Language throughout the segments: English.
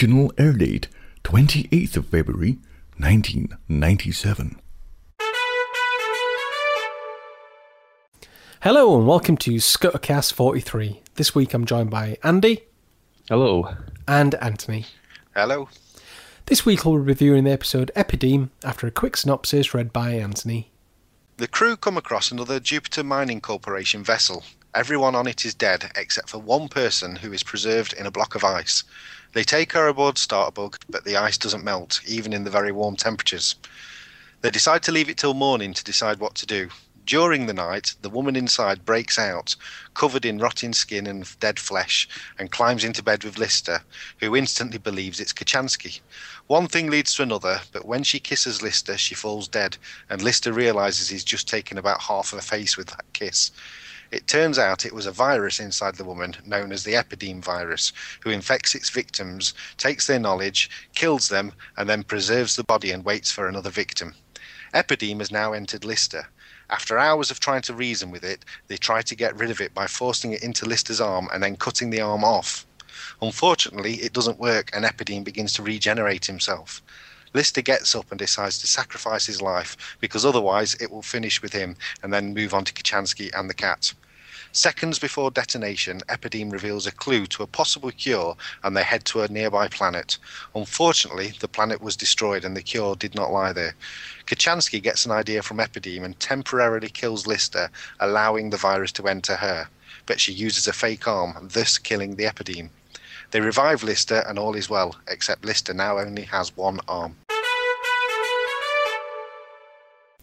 Original air date 28th of February 1997. Hello and welcome to Scuttercast 43. This week I'm joined by Andy Hello. and Anthony. Hello. This week we'll be reviewing the episode Epideme after a quick synopsis read by Anthony. The crew come across another Jupiter Mining Corporation vessel. Everyone on it is dead except for one person who is preserved in a block of ice. They take her aboard Starbug, but the ice doesn't melt, even in the very warm temperatures. They decide to leave it till morning to decide what to do. During the night, the woman inside breaks out, covered in rotting skin and dead flesh, and climbs into bed with Lister, who instantly believes it's Kochanski. One thing leads to another, but when she kisses Lister, she falls dead, and Lister realizes he's just taken about half her face with that kiss. It turns out it was a virus inside the woman known as the epideme virus, who infects its victims, takes their knowledge, kills them, and then preserves the body and waits for another victim. Epideme has now entered Lister. After hours of trying to reason with it, they try to get rid of it by forcing it into Lister's arm and then cutting the arm off. Unfortunately, it doesn't work and Epideme begins to regenerate himself. Lister gets up and decides to sacrifice his life because otherwise it will finish with him and then move on to Kochanski and the cat. Seconds before detonation, Epideme reveals a clue to a possible cure and they head to a nearby planet. Unfortunately, the planet was destroyed and the cure did not lie there. Kochanski gets an idea from Epideme and temporarily kills Lister, allowing the virus to enter her. But she uses a fake arm, thus killing the Epideme. They revive Lister and all is well, except Lister now only has one arm.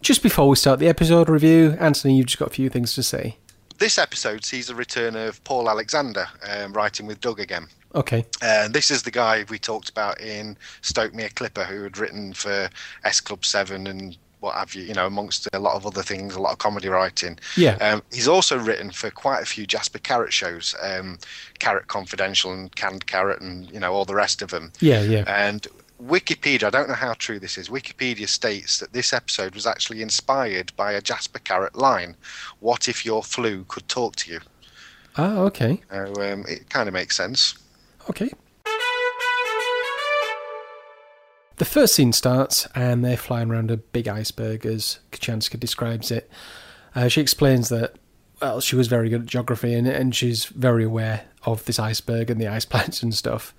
Just before we start the episode review, Anthony, you've just got a few things to say. This episode sees the return of Paul Alexander, um, writing with Doug again. Okay. Uh, this is the guy we talked about in Stoke Me a Clipper, who had written for S Club 7 and what have you, you know, amongst a lot of other things, a lot of comedy writing. Yeah. Um, he's also written for quite a few Jasper Carrott shows, um, Carrott Confidential and Canned Carrott, and you know all the rest of them. Yeah, yeah. And Wikipedia, I don't know how true this is. Wikipedia states that this episode was actually inspired by a Jasper Carrott line: "What if your flu could talk to you?" Ah, okay. So um, it kind of makes sense. Okay. The first scene starts, and they're flying around a big iceberg, as Kochanski describes it. Uh, she explains that, well, she was very good at geography, and, and she's very aware of this iceberg and the ice planets and stuff.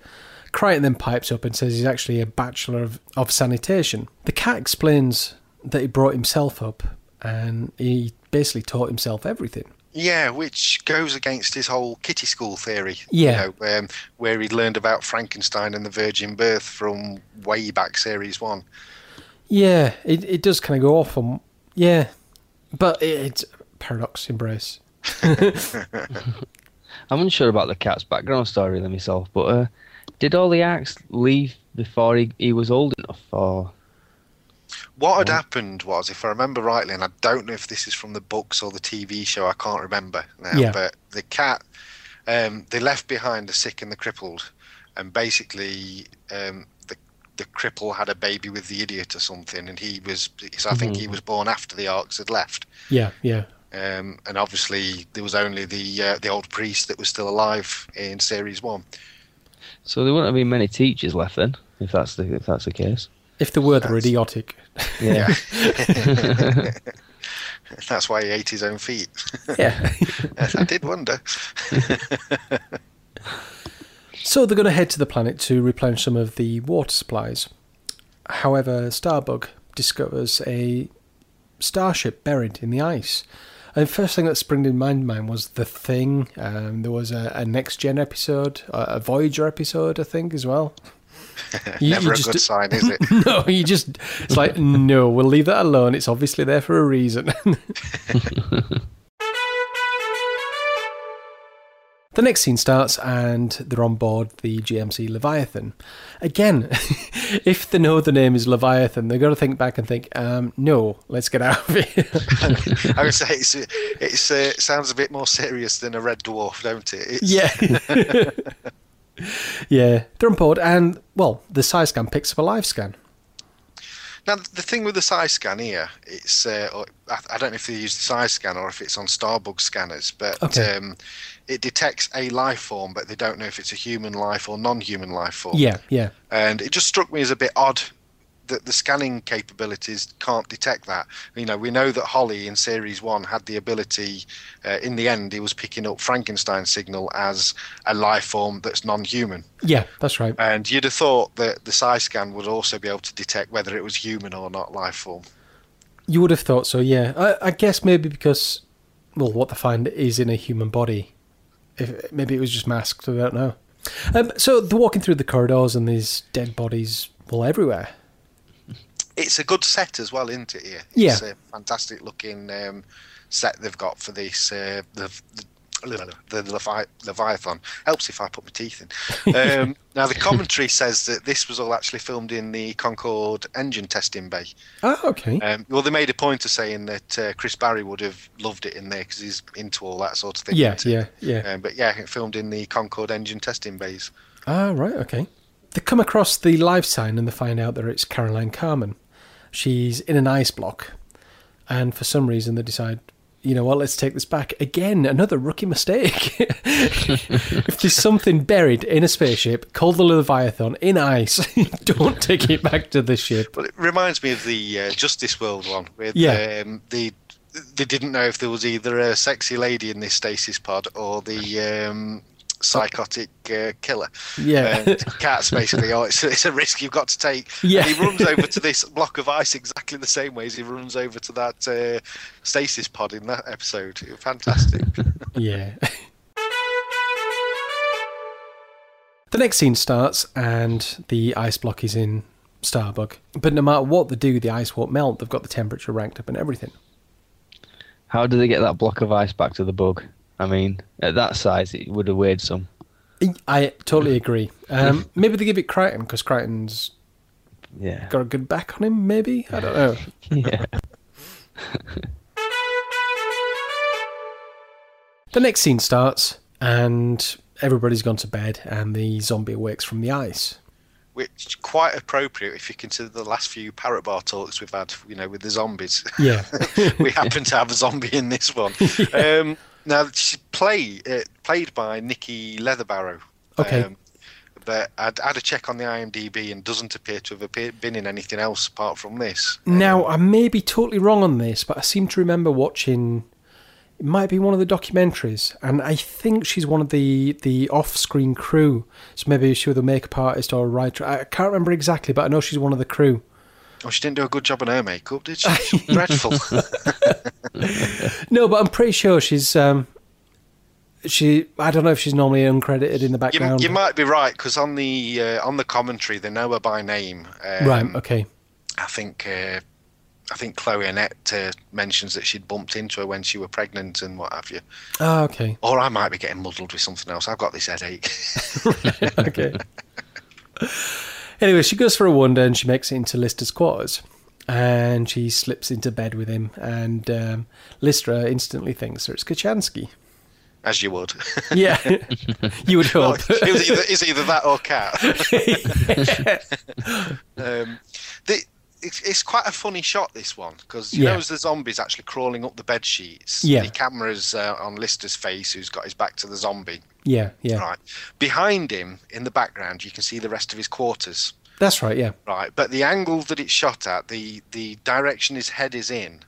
Kryten then pipes up and says he's actually a bachelor of, of sanitation. The cat explains that he brought himself up, and he basically taught himself everything. Yeah, which goes against his whole kitty school theory. Yeah. You know, um, where he learned about Frankenstein and the virgin birth from way back series one. Yeah, it, it does kind of go off on. Yeah, but it, it's paradox embrace. I'm unsure about the cat's background story really myself, but uh, did all the acts leave before he, he was old enough? Or What had happened was, if I remember rightly, and I don't know if this is from the books or the TV show, I can't remember now, Yeah. but the cat, um, they left behind the sick and the crippled, and basically um, the the cripple had a baby with the idiot or something, and he was, so I think he was born after the Arks had left. Yeah, yeah. Um, and obviously, there was only the uh, the old priest that was still alive in series one. So there wouldn't have been many teachers left then, if that's the if that's the case. If the word were That's- idiotic. Yeah. That's why he ate his own feet. Yeah. I did wonder. so they're going to head to the planet to replenish some of the water supplies. However, Starbug discovers a starship buried in the ice. And the first thing that sprung in my mind was The Thing. Um, there was a, a Next Gen episode, a, a Voyager episode, I think, as well. You- Never you a just- good sign, is it? no, you just, it's like, no, we'll leave that alone. It's obviously there for a reason. The next scene starts and they're on board the GMC Leviathan. Again, if they know the name is Leviathan, they've got to think back and think, um, no, let's get out of here. I would say it's it's uh, it sounds a bit more serious than a red dwarf, don't it? It's, yeah. yeah, they're on board and, well, the psi-scan picks up a live scan. Now, the thing with the psi-scan here, it's uh, I don't know if they use the psi-scan or if it's on Starbug scanners, but Okay. um, it detects a life form, but they don't know if it's a human life or non-human life form. Yeah, yeah. and it just struck me as a bit odd that the scanning capabilities can't detect that. You know, we know that Holly in series one had the ability. Uh, in the end, he was picking up Frankenstein's signal as a life form that's non-human, Yeah, that's right. and you'd have thought that the psi-scan would also be able to detect whether it was human or not life form. You would have thought so, yeah. I, I guess maybe because, well, what they find is in a human body. If maybe it was just masked. I don't know. Um, so they're walking through the corridors and these dead bodies all everywhere. It's a good set as well, isn't it? Here, Yeah. it's a fantastic looking um, set they've got for this. Uh, the, the the Levi- Leviathan helps if I put my teeth in. Um, now the commentary says that this was all actually filmed in the Concorde engine testing bay. Oh, okay. Um, well, they made a point of saying that uh, Chris Barrie would have loved it in there because he's into all that sort of thing. yeah, yeah, yeah. Um, but yeah, it filmed in the Concorde engine testing bays. Ah, right, okay. They come across the life sign and they find out that it's Caroline Carmen. She's in an ice block, and for some reason they decide, you know what, let's take this back. Again, another rookie mistake. if there's something buried in a spaceship called the Leviathan in ice, don't take it back to the ship. But it reminds me of the uh, Justice World one, with Yeah. um, the they didn't know if there was either a sexy lady in this stasis pod or the um, psychotic uh, killer. Yeah. And Cat's basically, oh, it's, it's a risk you've got to take. Yeah. And he runs over to this block of ice exactly the same way as he runs over to that uh, stasis pod in that episode. Fantastic. Yeah. the next scene starts, and the ice block is in Starbug. But no matter what they do, the ice won't melt. They've got the temperature ranked up and everything. How do they get that block of ice back to the bug? I mean, at that size, it would have weighed some. I totally agree. Um, maybe they give it Kryten because Kryten's Yeah. got a good back on him. Maybe I don't know. yeah. The next scene starts, and everybody's gone to bed, and the zombie awakes from the ice. Which is quite appropriate if you consider the last few parrot bar talks we've had, you know, with the zombies. Yeah, we happen to have a zombie in this one. um, now, she's play, uh, played by Nikki Leatherbarrow. Okay. Um, but I'd had a check on the IMDb and doesn't appear to have appear, been in anything else apart from this. Now, I may be totally wrong on this, but I seem to remember watching. It might be one of the documentaries, and I think she's one of the the off-screen crew. So maybe she was a makeup artist or a writer. I can't remember exactly, but I know she's one of the crew. Oh, she didn't do a good job on her makeup, did she? She's dreadful. No, but I'm pretty sure she's. Um, she. I don't know if she's normally uncredited in the you, background. you might be right because on the uh, on the commentary they know her by name. Um, right. Okay. I think uh, I think Chloe Annett uh, mentions that she'd bumped into her when she were pregnant and what have you. Ah, okay. Or I might be getting muddled with something else. I've got this headache. okay. Anyway, she goes for a wander and she makes it into Lister's quarters. And she slips into bed with him, and um, Lister instantly thinks that it's Kochanski. As you would. Yeah, you would Well, hope. it was either, it's either that or cat. um, the, it's, it's quite a funny shot, this one, because you Yeah. know, as the zombies actually crawling up the bed sheets, Yeah. the camera's uh, on Lister's face, who's got his back to the zombie. Yeah, yeah, Right. Behind him, in the background, you can see the rest of his quarters. that's right. Yeah, Right. But the angle that it's shot at, the, the direction his head is in,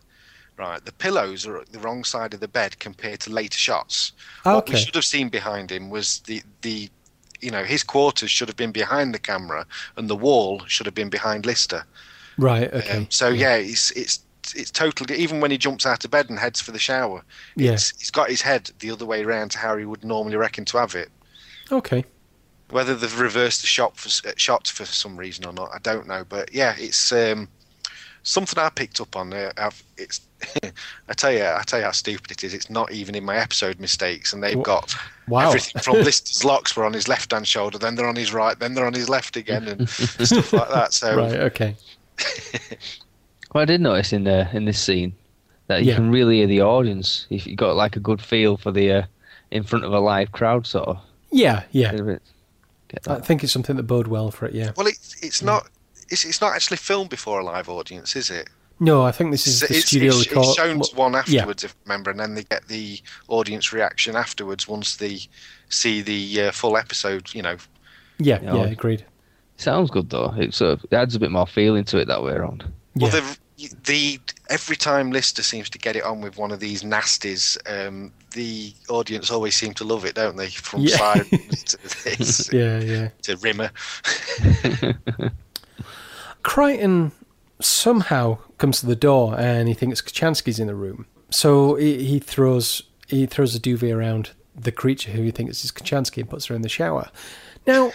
right, the pillows are at the wrong side of the bed compared to later shots. Okay. What we should have seen behind him was the, the you know, his quarters should have been behind the camera and the wall should have been behind Lister. right. Okay. Um, so yeah, it's it's it's totally even when he jumps out of bed and heads for the shower, Yeah. he's got his head the other way around to how he would normally reckon to have it. okay. Whether they've reversed the shot for uh, shots for some reason or not, I don't know. But yeah, it's um, something I picked up on. Uh, I've, it's I tell you, I tell you how stupid it is. It's not even in my episode mistakes, and they've got Wow. everything from Lister's locks were on his left hand shoulder, then they're on his right, then they're on his left again, and stuff like that. So Right. Okay. Well, I did notice in uh, in this scene that you Yeah. can really hear the audience if you got like a good feel for the uh, in front of a live crowd sort of. Yeah. Yeah. Bit- get I think it's something that bode well for it. Yeah. Well, it's it's not it's, it's not actually filmed before a live audience, is it? No, I think this is So the it's, studio it's, record. it's shown well, one yeah. afterwards, if I remember, and then they get the audience reaction afterwards once they see the uh, full episode. You know, yeah, Yeah, yeah, agreed. Sounds good though. It sort of adds a bit more feeling to it that way around. Yeah. well, the, the every time Lister seems to get it on with one of these nasties, um, the audience always seem to love it, don't they? From Yeah. Sirens to this yeah, yeah. to Rimmer. Kryten somehow comes to the door and he thinks Kochanski's in the room. So he, he throws he throws a duvet around the creature who he thinks is Kochanski and puts her in the shower. Now,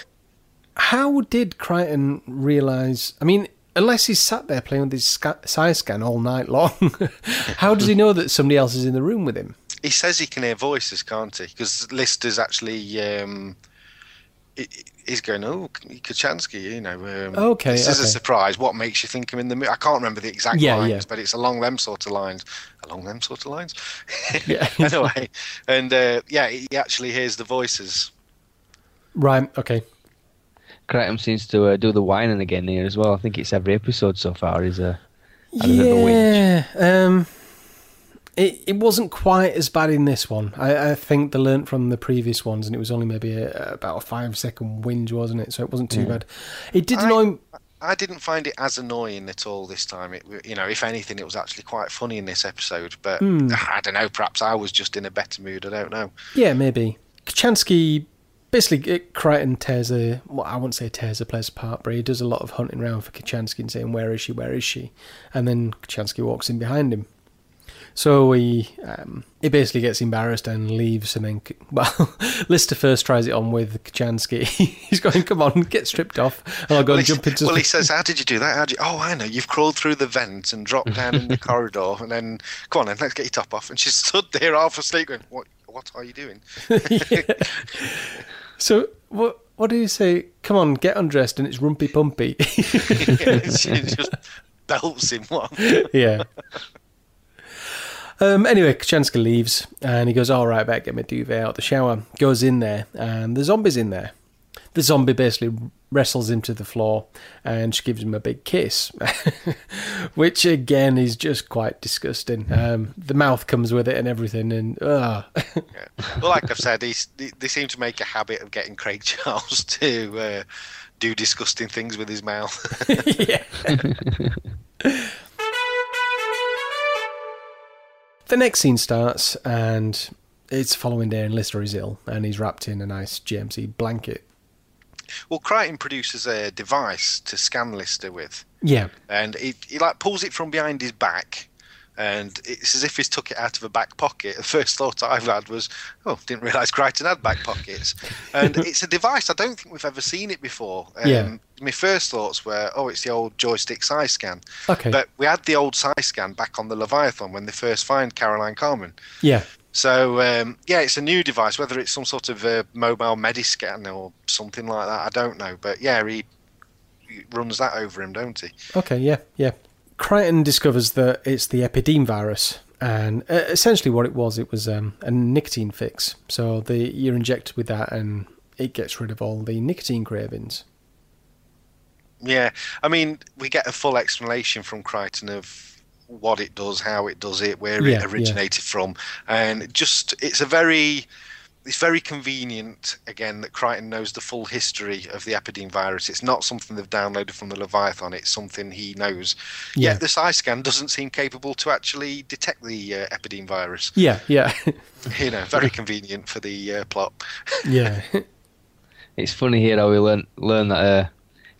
how did Kryten realise? I mean, unless he's sat there playing with his sca- psi-scan all night long, how does he know that somebody else is in the room with him? He says he can hear voices, can't he? Because Lister's actually. Um, He's going, oh, Kochanski, you know. Um, Okay, This is a surprise. What makes you think I'm in the movie? I can't remember the exact Yeah, lines, yeah. but it's along them sort of lines. Along them sort of lines? Yeah. anyway, and uh, yeah, he actually hears the voices. Right. Okay. Kryten seems to uh, do the whining again here as well. I think it's every episode so far. Is uh, a bit of a whinge. Yeah. Um, it it wasn't quite as bad in this one. I, I think they learnt from the previous ones, and it was only maybe a, about a five second whinge, wasn't it? So it wasn't too bad. It did I- annoy. m- I didn't find it as annoying at all this time. It, you know, if anything, it was actually quite funny in this episode. But Hmm. I don't know. Perhaps I was just in a better mood. I don't know. Yeah, maybe. Kochanski basically it, Kryten tears a. Well, I wouldn't say tears a place apart, but he does a lot of hunting around for Kochanski and saying, "Where is she? Where is she?" And then Kochanski walks in behind him. So he um, he basically gets embarrassed and leaves, and then well, Lister first tries it on with Kochanski. He's going, "Come on, get stripped off, and I'll go Well, and jump into." well, the-" he says, "How did you do that? How did you... Oh, I know. You've crawled through the vent and dropped down in the corridor, and then come on, then let's get your top off." And she stood there half asleep, going, "What? What are you doing?" So what? What do you say? Come on, get undressed, and it's rumpy pumpy. she just belts him one. yeah. Um, anyway, Kochanski leaves and he goes, All right, back, get my duvet out the shower. Goes in there and the zombie's in there. The zombie basically wrestles him to the floor and she gives him a big kiss, which again is just quite disgusting. Um, the mouth comes with it and everything, and uh, Yeah. Well, like I've said, he's, they, they seem to make a habit of getting Craig Charles to uh, do disgusting things with his mouth. yeah. the next scene starts, and it's following day, and Lister is ill, and he's wrapped in a nice GMC blanket. Well, Kryten produces a device to scan Lister with, Yeah, and he, he like pulls it from behind his back. And it's as if he's took it out of a back pocket. The first thought I've had was, "Oh, didn't realise Kryten had back pockets." And it's a device I don't think we've ever seen it before. Um, Yeah. My first thoughts were, "Oh, it's the old joystick psi-scan." okay, But we had the old psi-scan back on the Leviathan when they first find Caroline Carmen. yeah, So um, yeah, it's a new device. Whether it's some sort of uh, mobile Mediscan or something like that, I don't know. But yeah, he, he runs that over him, don't he? okay, yeah, yeah. Kryten discovers that it's the epideme virus, and uh, essentially what it was, it was um, a nicotine fix. So the you're injected with that, and it gets rid of all the nicotine cravings. Yeah, I mean, we get a full explanation from Kryten of what it does, how it does it, where Yeah, it yeah. originated from, and just it's a very it's very convenient again that Kryten knows the full history of the epideme virus. It's not something they've downloaded from the Leviathan. It's something he knows. Yeah. Yet the psi-scan doesn't seem capable to actually detect the uh, epideme virus. Yeah, yeah, You know, very convenient for the uh, plot. yeah. It's funny here how we learn learn that uh,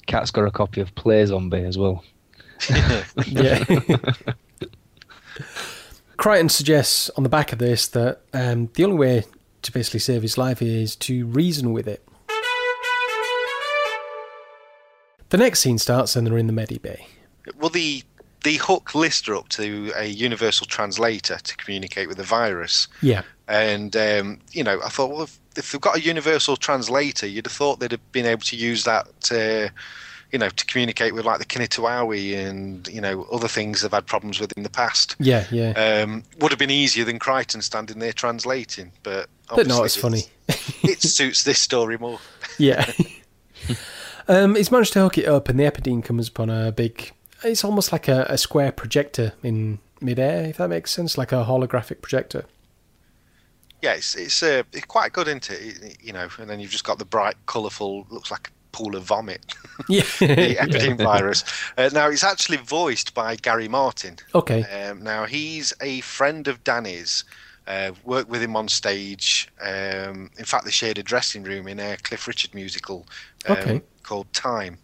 Cat's got a copy of Play Zombie as well. yeah. Kryten suggests on the back of this that um, the only way to basically save his life is to reason with it. The next scene starts and they're in the Medi Bay. Well, the the hook Lister up to a universal translator to communicate with the virus. Yeah, And um, you know, I thought, well, if, if they've got a universal translator, you'd have thought they'd have been able to use that, uh, you know, to communicate with like the Kinitawowi and you know other things they've had problems with in the past. yeah, yeah. Um, would have been easier than Kryten standing there translating, but but no, obviously it's funny. it suits this story more. Yeah. Um, he's managed to hook it up, and the Epideme comes upon a big. It's almost like a, a square projector in midair, if that makes sense, like a holographic projector. Yeah, it's it's, uh, it's quite good, isn't it? You know, and then you've just got the bright, colourful, looks like a pool of vomit, Yeah. the Epideme virus. Uh, now, it's actually voiced by Gary Martin. okay. Um, now, he's a friend of Danny's. Uh, worked with him on stage. Um, in fact, they shared a dressing room in a Cliff Richard musical um, Okay. called Time.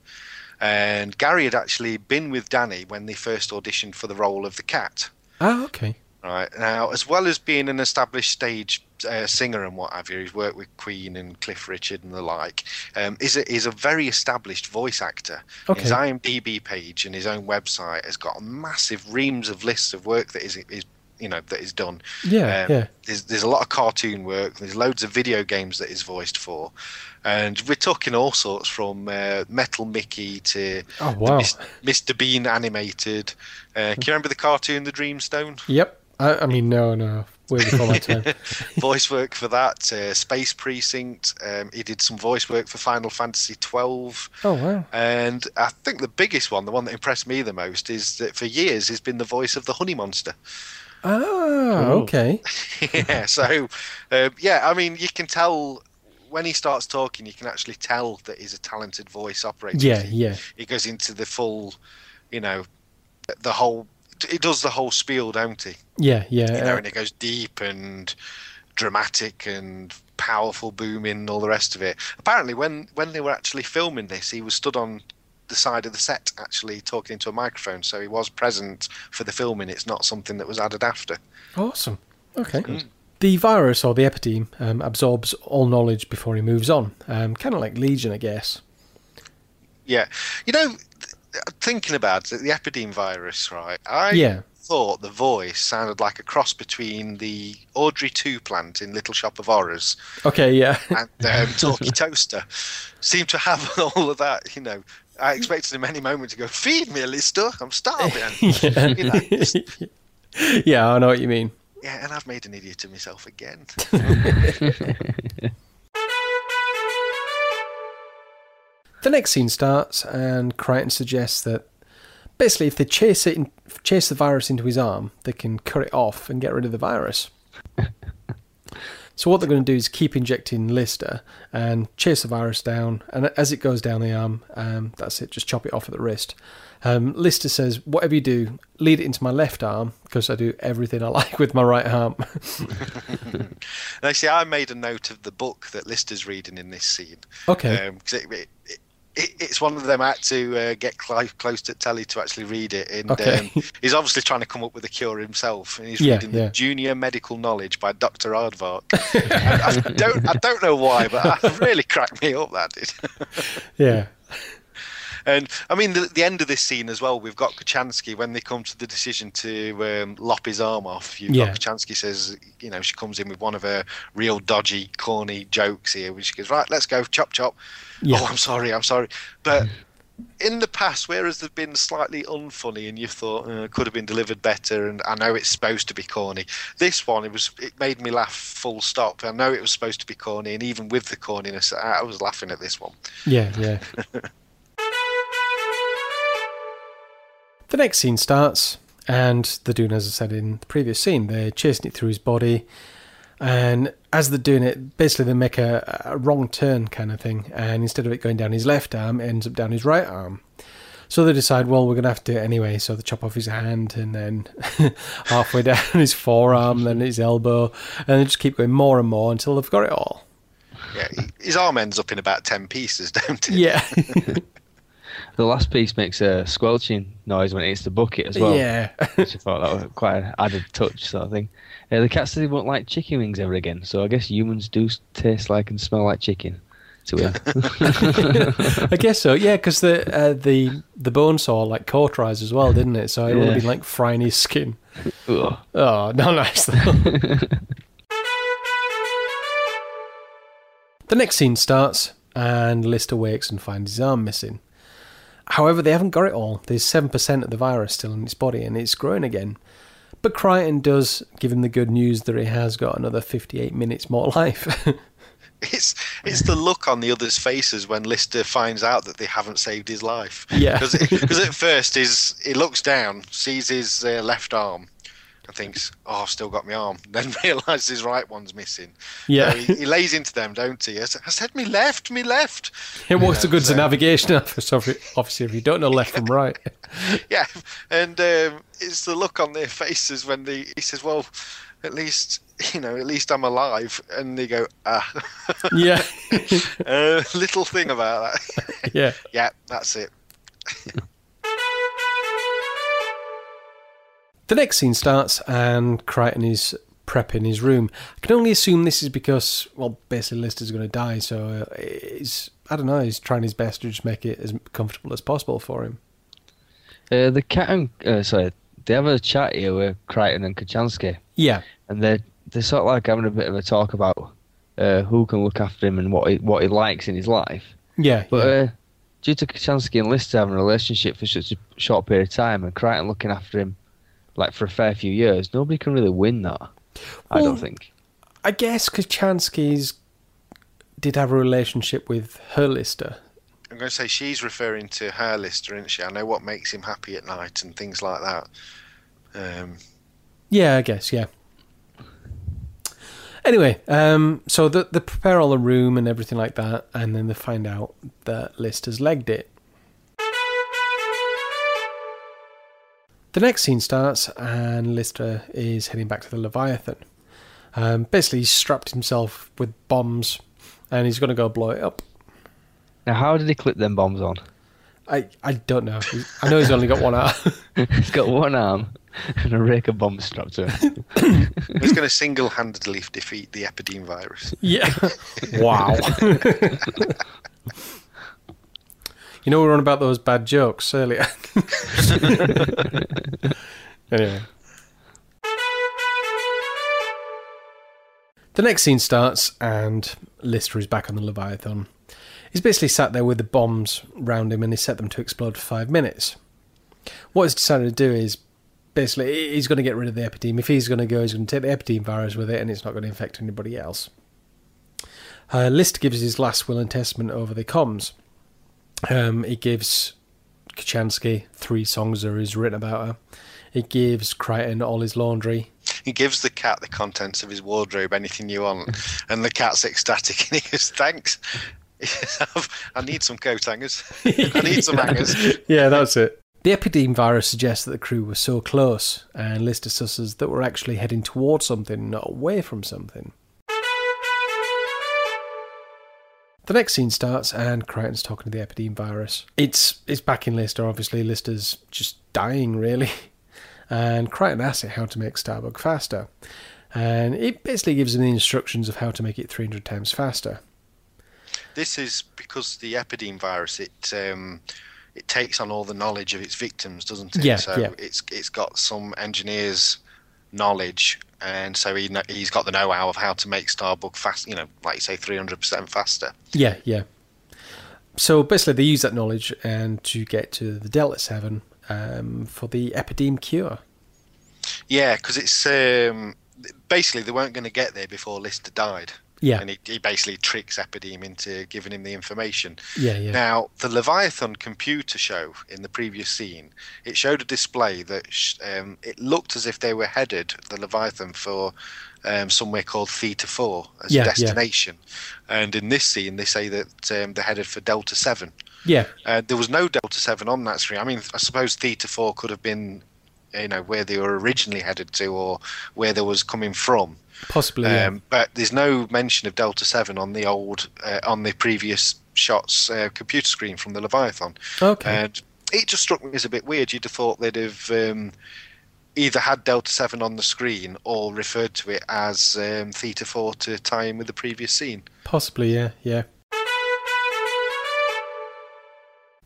And Gary had actually been with Danny when they first auditioned for the role of the cat. Ah, okay. Right now, as well as being an established stage uh, singer and what have you, he's worked with Queen and Cliff Richard and the like. Um, is a is a very established voice actor. Okay. His IMDb page and his own website has got massive reams of lists of work that is is you know that is done. Yeah, Um, yeah. There's there's a lot of cartoon work. There's loads of video games that is voiced for, and we're talking all sorts from uh, Metal Mickey to Oh, wow. Mis- Mr Bean animated. Uh, can you remember the cartoon The Dreamstone? Yep. I, I mean, no, no. Way before my time. voice work for that. Uh, Space Precinct. Um, he did some voice work for Final Fantasy twelve. Oh, wow. And I think the biggest one, the one that impressed me the most, is that for years he's been the voice of the Honey Monster. Ah, okay. yeah, so um, yeah, I mean, you can tell when he starts talking, you can actually tell that he's a talented voice operator. Yeah, he, yeah. He goes into the full, you know, the whole. He does the whole spiel, don't he? Yeah, yeah. You know, uh, and it goes deep and dramatic and powerful, booming, and all the rest of it. Apparently, when when they were actually filming this, he was stood on the side of the set, actually talking into a microphone. So he was present for the filming. It's not something that was added after. Awesome. Okay. The virus or the epideme um, absorbs all knowledge before he moves on. Um, kind of like Legion, I guess. Yeah, you know, thinking about it, the epideme virus, right? I Yeah. thought the voice sounded like a cross between the Audrey Two plant in Little Shop of Horrors Okay, yeah. and um, Talkie Toaster. Seemed to have all of that, you know. I expected him any moment to go, "Feed me, Lister, I'm starving." yeah. You know, just- yeah, I know what you mean. yeah, and I've made an idiot of myself again. The next scene starts, and Kryten suggests that basically, if they chase it, in, chase the virus into his arm, they can cut it off and get rid of the virus. so what they're going to do is keep injecting Lister and chase the virus down, and as it goes down the arm, um, that's it. Just chop it off at the wrist. Um, Lister says, "Whatever you do, lead it into my left arm because I do everything I like with my right arm." And actually, I made a note of the book that Lister's reading in this scene. okay. Um 'cause it, it, it, it's one of them I had to uh, get cli- close to telly to actually read it. And Okay. um, he's obviously trying to come up with a cure himself. And he's Yeah, reading yeah. the Junior Medical Knowledge by Dr. Aardvark. I don't, I don't know why, but that really cracked me up. That did. yeah. And I mean, the, the end of this scene as well. We've got Kochanski when they come to the decision to um, lop his arm off. You've Yeah. got Kochanski says, you know, she comes in with one of her real dodgy, corny jokes here, which goes, right, let's go, chop chop. Yeah. Oh, I'm sorry, I'm sorry. But in the past, whereas they've been slightly unfunny, and you thought uh, could have been delivered better, and I know it's supposed to be corny. This one, it was, it made me laugh full stop. I know it was supposed to be corny, and even with the corniness, I, I was laughing at this one. Yeah, yeah. the next scene starts, and they're doing, as I said in the previous scene, they're chasing it through his body. And as they're doing it, basically they make a, a wrong turn kind of thing. And instead of it going down his left arm, it ends up down his right arm. So they decide, well, we're going to have to do it anyway. So they chop off his hand and then halfway down his forearm, then his elbow. And they just keep going more and more until they've got it all. Yeah, his arm ends up in about ten pieces, don't it? Yeah. The last piece makes a squelching noise when it hits the bucket as well. yeah. Which I thought that was quite an added touch sort of thing. Uh, the cat says he won't like chicken wings ever again, so I guess humans do taste like and smell like chicken. So yeah, I guess so. Yeah, because the uh, the the bone saw like cauterized as well, didn't it? So it would have been like frying his skin. Ugh. Oh, not nice though. the next scene starts, and Lister wakes and finds his arm missing. However, they haven't got it all. There's seven percent of the virus still in its body, and it's growing again. But Kryten does give him the good news that he has got another 58 minutes more life. It's it's the look on the others' faces when Lister finds out that they haven't saved his life. Yeah. Because at first he's, he looks down, sees his uh, left arm, and thinks, "Oh, I've still got my arm." Then realises his right one's missing. Yeah. So he, he lays into them, don't he? I said, I said me left, me left. it works You a know, good so- navigation officer, officer if you don't know left from right. Yeah, and um, it's the look on their faces when they, he says, "Well, at least you know, at least I'm alive," and they go, "Ah." Yeah. uh, little thing about that. yeah. yeah, that's it. The next scene starts, and Kryten is prepping his room. I can only assume this is because, well, basically Lister's going to die, so uh, he's, I don't know, he's trying his best to just make it as comfortable as possible for him. Uh, the cat and uh, sorry, they have a chat here with Kryten and Kochanski, Yeah, and they're they're sort of like having a bit of a talk about uh, who can look after him and what he, what he likes in his life. yeah, But yeah. uh, due to Kochanski and Lister having a relationship for such a short period of time, and Kryten looking after him like for a fair few years, nobody can really win that. I don't think. I guess Kochanski's did have a relationship with her Lister. I'm going to say she's referring to her Lister, isn't she? I know what makes him happy at night and things like that. Um, Yeah, I guess, yeah. Anyway, um, so they, they prepare all the room and everything like that, and then they find out that Lister's legged it. The next scene starts, and Lister is heading back to the Leviathan. Um, basically, he's strapped himself with bombs, and he's going to go blow it up. Now, how did he clip them bombs on? I, I don't know. I know he's only got one arm. He's got one arm and a rake of bombs strapped to him. he's going to single-handedly defeat the epideme virus. Yeah. wow. You know we were on about those bad jokes earlier. anyway. The next scene starts, and Lister is back on the Leviathan. He's basically sat there with the bombs round him, and he's set them to explode for five minutes. What he's decided to do is basically he's going to get rid of the epideme. If he's going to go, he's going to take the epideme virus with it, and it's not going to infect anybody else. Uh, Lister gives his last will and testament over the comms. Um, he gives Kochanski three songs that he's written about her. He gives Kryten all his laundry. He gives the cat the contents of his wardrobe, anything you want, and the cat's ecstatic, and he goes, "Thanks." I need some coat hangers. I need some hangers. yeah, that's it. The epideme virus suggests that the crew were so close, and Lister susses that we're actually heading towards something, not away from something. The next scene starts, and Kryten's talking to the epideme virus. It's it's back in Lister, obviously. Lister's just dying, really. And Kryten asks it how to make Starbug faster. And it basically gives him the instructions of how to make it 300 times faster. This is because the epideme virus it um, it takes on all the knowledge of its victims, doesn't it? Yeah, so yeah. it's it's got some engineers' knowledge, and so he he's got the know-how of how to make Starbug fast. You know, like you say, three hundred percent faster. Yeah, yeah. So basically, they use that knowledge and to get to the Delta Seven um, for the epideme cure. Yeah, because it's um, basically they weren't going to get there before Lister died. Yeah, And he, he basically tricks Epideme into giving him the information. yeah, yeah, Now, the Leviathan computer show in the previous scene, it showed a display that sh- um, it looked as if they were headed, the Leviathan, for um, somewhere called Theta 4 as Yeah, a yeah. destination. And in this scene, they say that um, they're headed for Delta 7. yeah, Uh, there was no Delta 7 on that screen. I mean, I suppose Theta 4 could have been, you know, where they were originally headed to or where they was coming from. Possibly. Yeah. Um, but there's no mention of Delta 7 on the old, uh, on the previous shots uh, computer screen from the Leviathan. okay. And it just struck me as a bit weird. You'd have thought they'd have um, either had Delta 7 on the screen or referred to it as um, Theta 4 to tie in with the previous scene. Possibly, yeah, yeah.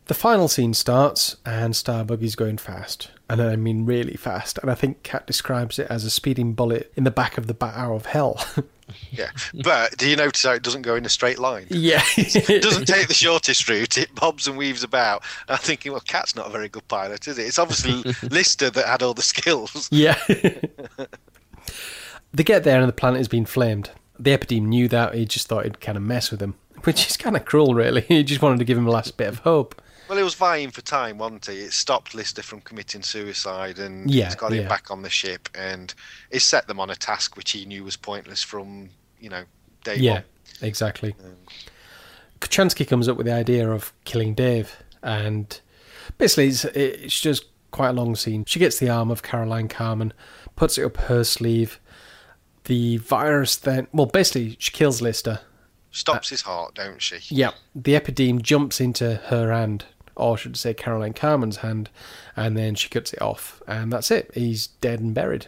The final scene starts, and Starbug is going fast. And I mean really fast. And I think Cat describes it as a speeding bullet in the back of the bat arrow of hell. Yeah, but do you notice how it doesn't go in a straight line? Yeah. It doesn't take the shortest route. It bobs and weaves about. And I'm thinking, well, Cat's not a very good pilot, is it? It's obviously Lister that had all the skills. Yeah. they get there and the planet has been flamed. The Epideme knew that. He just thought he'd kind of mess with him, which is kind of cruel, really. He just wanted to give him a last bit of hope. Well, it was vying for time, wasn't he? It stopped Lister from committing suicide, and Yeah, it's got him back on the ship, and it set them on a task which he knew was pointless from you know day Yeah, one. exactly. Um, Kochanski comes up with the idea of killing Dave, and basically, it's, it's just quite a long scene. She gets the arm of Caroline Carmen, puts it up her sleeve. The virus then, well, basically, she kills Lister. Stops his heart, don't she? Yeah, the epideme jumps into her hand, or should I say Caroline Carmen's hand, and then she cuts it off, and that's it. He's dead and buried.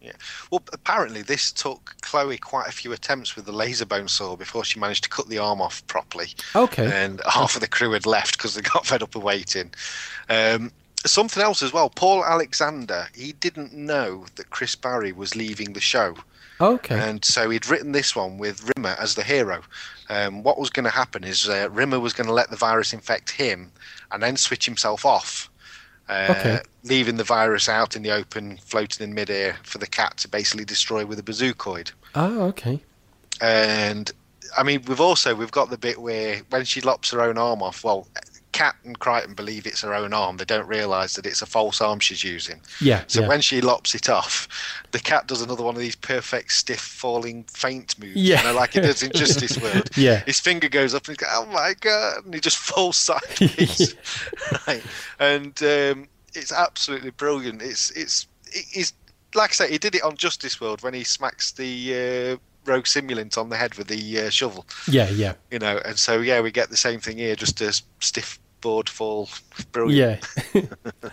Yeah. Well, apparently this took Chloe quite a few attempts with the laser bone saw before she managed to cut the arm off properly. Okay. And half of the crew had left because they got fed up of waiting. Um, something else as well. Paul Alexander, he didn't know that Chris Barrie was leaving the show. Okay. And so he'd written this one with Rimmer as the hero. Um, what was going to happen is uh, Rimmer was going to let the virus infect him and then switch himself off, uh, Okay. leaving the virus out in the open, floating in midair for the cat to basically destroy with a bazookoid. oh, okay. And I mean, we've also we've got the bit where when she lops her own arm off. Well, Cat and Kryten believe it's her own arm. They don't realise that it's a false arm she's using. Yeah. So yeah. when she lops it off, the cat does another one of these perfect stiff falling faint moves. Yeah. You know, like it does in Justice World. Yeah. His finger goes up and he's like, oh my god, and he just falls sideways. right. And um, it's absolutely brilliant. It's it's it's like I say, he did it on Justice World when he smacks the uh, rogue simulant on the head with the uh, shovel. yeah, yeah, You know, and so yeah, we get the same thing here, just a stiff board fall. Brilliant. yeah.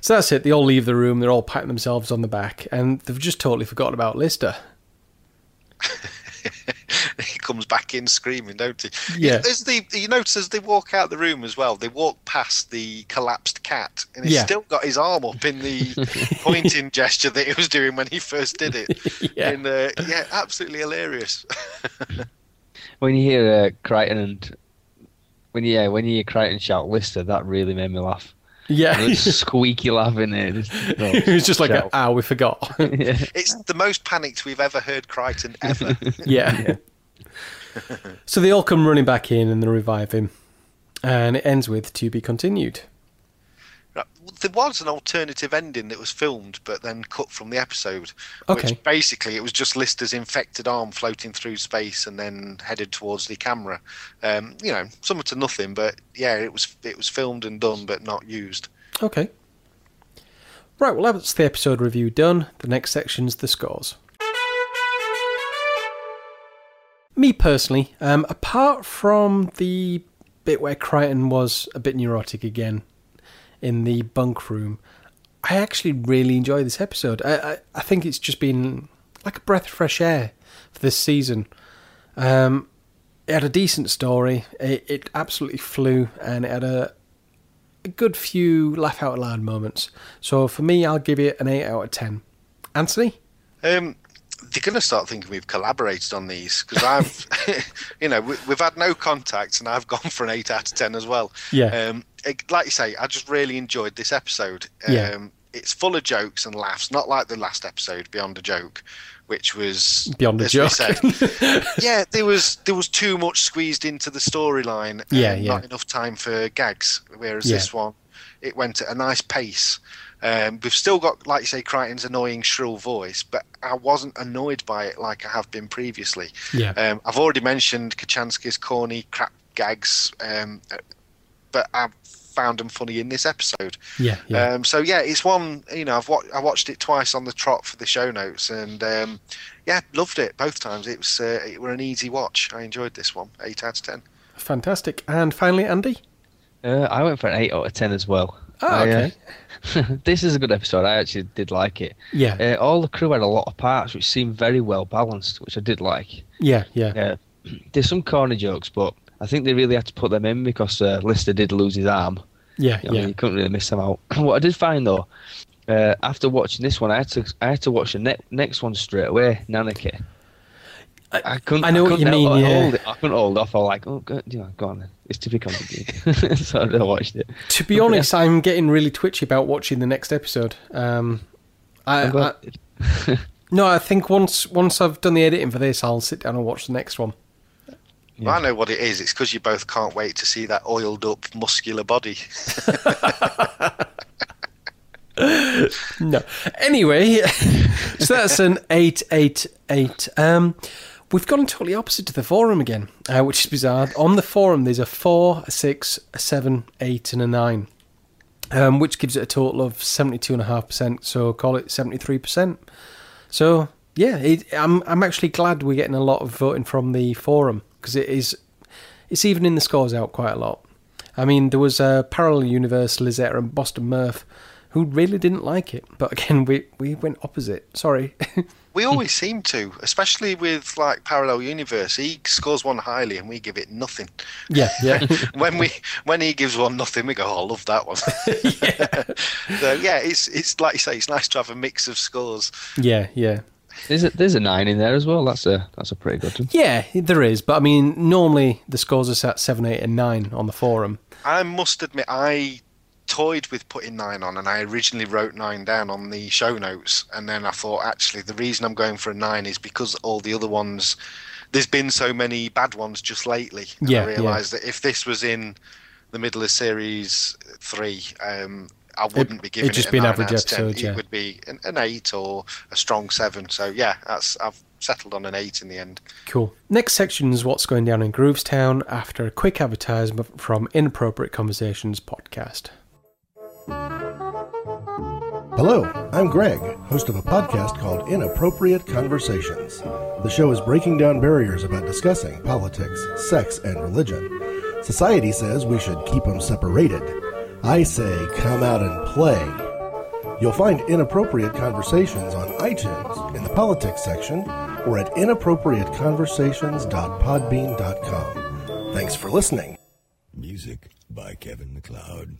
so that's it. They all leave the room. They're all patting themselves on the back, and they've just totally forgotten about Lister. he comes back in screaming, don't he? Yeah. As they, you notice as they walk out the room as well, they walk past the collapsed cat, and he's Yeah. still got his arm up in the pointing gesture that he was doing when he first did it. Yeah. And uh, yeah, absolutely hilarious. When you hear uh, Kryten and when you, yeah, when you hear Kryten shout Lister, that really made me laugh. Yeah. And it's squeaky laughing it. It's, no, it was just like, shout. ah, we forgot. yeah. it's the most panicked we've ever heard Kryten ever. yeah. so they all come running back in and they revive him, and it ends with to be continued. There was an alternative ending that was filmed but then cut from the episode. Okay. Which basically it was just Lister's infected arm floating through space and then headed towards the camera. Um, you know, somewhat to nothing, but yeah, it was it was filmed and done but not used. Okay. Right, well, that's the episode review done. The next section's the scores. Me personally, um, apart from the bit where Kryten was a bit neurotic again in the bunk room, I actually really enjoy this episode. I, I, I think it's just been like a breath of fresh air for this season. Um, it had a decent story. It, it absolutely flew, and it had a, a good few laugh out loud moments. So for me, I'll give it an 8 out of 10. Anthony? Um, they're going to start thinking we've collaborated on these because I've, you know, we, we've had no contact and I've gone for an eight out of ten as well. Yeah. Um, it- like you say, I just really enjoyed this episode. Yeah. Um, it's full of jokes and laughs, not like the last episode, Beyond a Joke, which was Beyond a joke. said, yeah, there was there was too much squeezed into the storyline. and Yeah, yeah. Not enough time for gags. Whereas Yeah. this one, it went at a nice pace. Um, we've still got, like you say, Kryten's annoying shrill voice, but I wasn't annoyed by it like I have been previously. Yeah. Um, I've already mentioned Kochanski's corny crap gags, um, uh, but I found them funny in this episode. Yeah, yeah. Um, so yeah, it's one. You know, I've wa- I watched it twice on the trot for the show notes, and um, yeah, loved it both times. It was uh, it were an easy watch. I enjoyed this one. Eight out of ten. Fantastic. And finally, Andy? Uh, I went for an 8 out of 10 as well. Oh, I, uh, okay. this is a good episode. I actually did like it. Yeah. Uh, all the crew had a lot of parts which seemed very well balanced, which I did like. yeah, yeah. Yeah, there's some corny jokes, but I think they really had to put them in because uh, Lister did lose his arm. Yeah, I mean, yeah. you couldn't really miss them out. what I did find though, uh, after watching this one, I had to I had to watch the ne- next one straight away, Nanarchy. I couldn't. I know what couldn't you mean, yeah. Hold it. I couldn't hold off. I was like, oh, go, you know, go on. Then. It's too complicated. so I watched it. To be honest, I'm getting really twitchy about watching the next episode. Um, I, I'm I, no, I think once once I've done the editing for this, I'll sit down and watch the next one. Yeah. I know what it is. It's because you both can't wait to see that oiled up, muscular body. No. Anyway, so that's an eight, eight, eight. Um, we've gone totally opposite to the forum again, uh, which is bizarre. On the forum, there's a four, a six, a seven, eight, and a nine, um, which gives it a total of seventy-two and a half percent. So call it seventy-three percent. So yeah, it, I'm I'm actually glad we're getting a lot of voting from the forum because it is it's evening the scores out quite a lot. I mean, there was a parallel universe, Lizetta and Boston Murph, who really didn't like it. But again, we we went opposite. Sorry. We always seem to, especially with like Parallel Universe. He scores one highly, and we give it nothing. yeah, yeah, when we when he gives one nothing, we go, "Oh, I love that one." yeah. so yeah, it's it's like you say, it's nice to have a mix of scores. yeah, yeah. There's a there's a nine in there as well. That's a that's a pretty good one. Yeah, there is. But I mean, normally the scores are set seven, eight, and nine on the forum. I must admit, I toyed with putting nine on, and I originally wrote nine down on the show notes, and then I thought actually the reason I'm going for a nine is because all the other ones, there's been so many bad ones just lately. And Yeah, I yeah. realised that if this was in the middle of series three, um, I wouldn't be giving it'd just it a be an average out of 10. episode, yeah. It would be an, an eight or a strong seven. So yeah, that's I've settled on an eight in the end. Cool. Next section is what's going down in Groovestown after a quick advertisement from Inappropriate Conversations podcast. Hello, I'm Greg, host of a podcast called Inappropriate Conversations. The show is breaking down barriers about discussing politics, sex, and religion. Society says we should keep them separated. I say come out and play. You'll find Inappropriate Conversations on iTunes in the politics section or at inappropriateconversations.podbean.com. Thanks for listening. Music by Kevin MacLeod.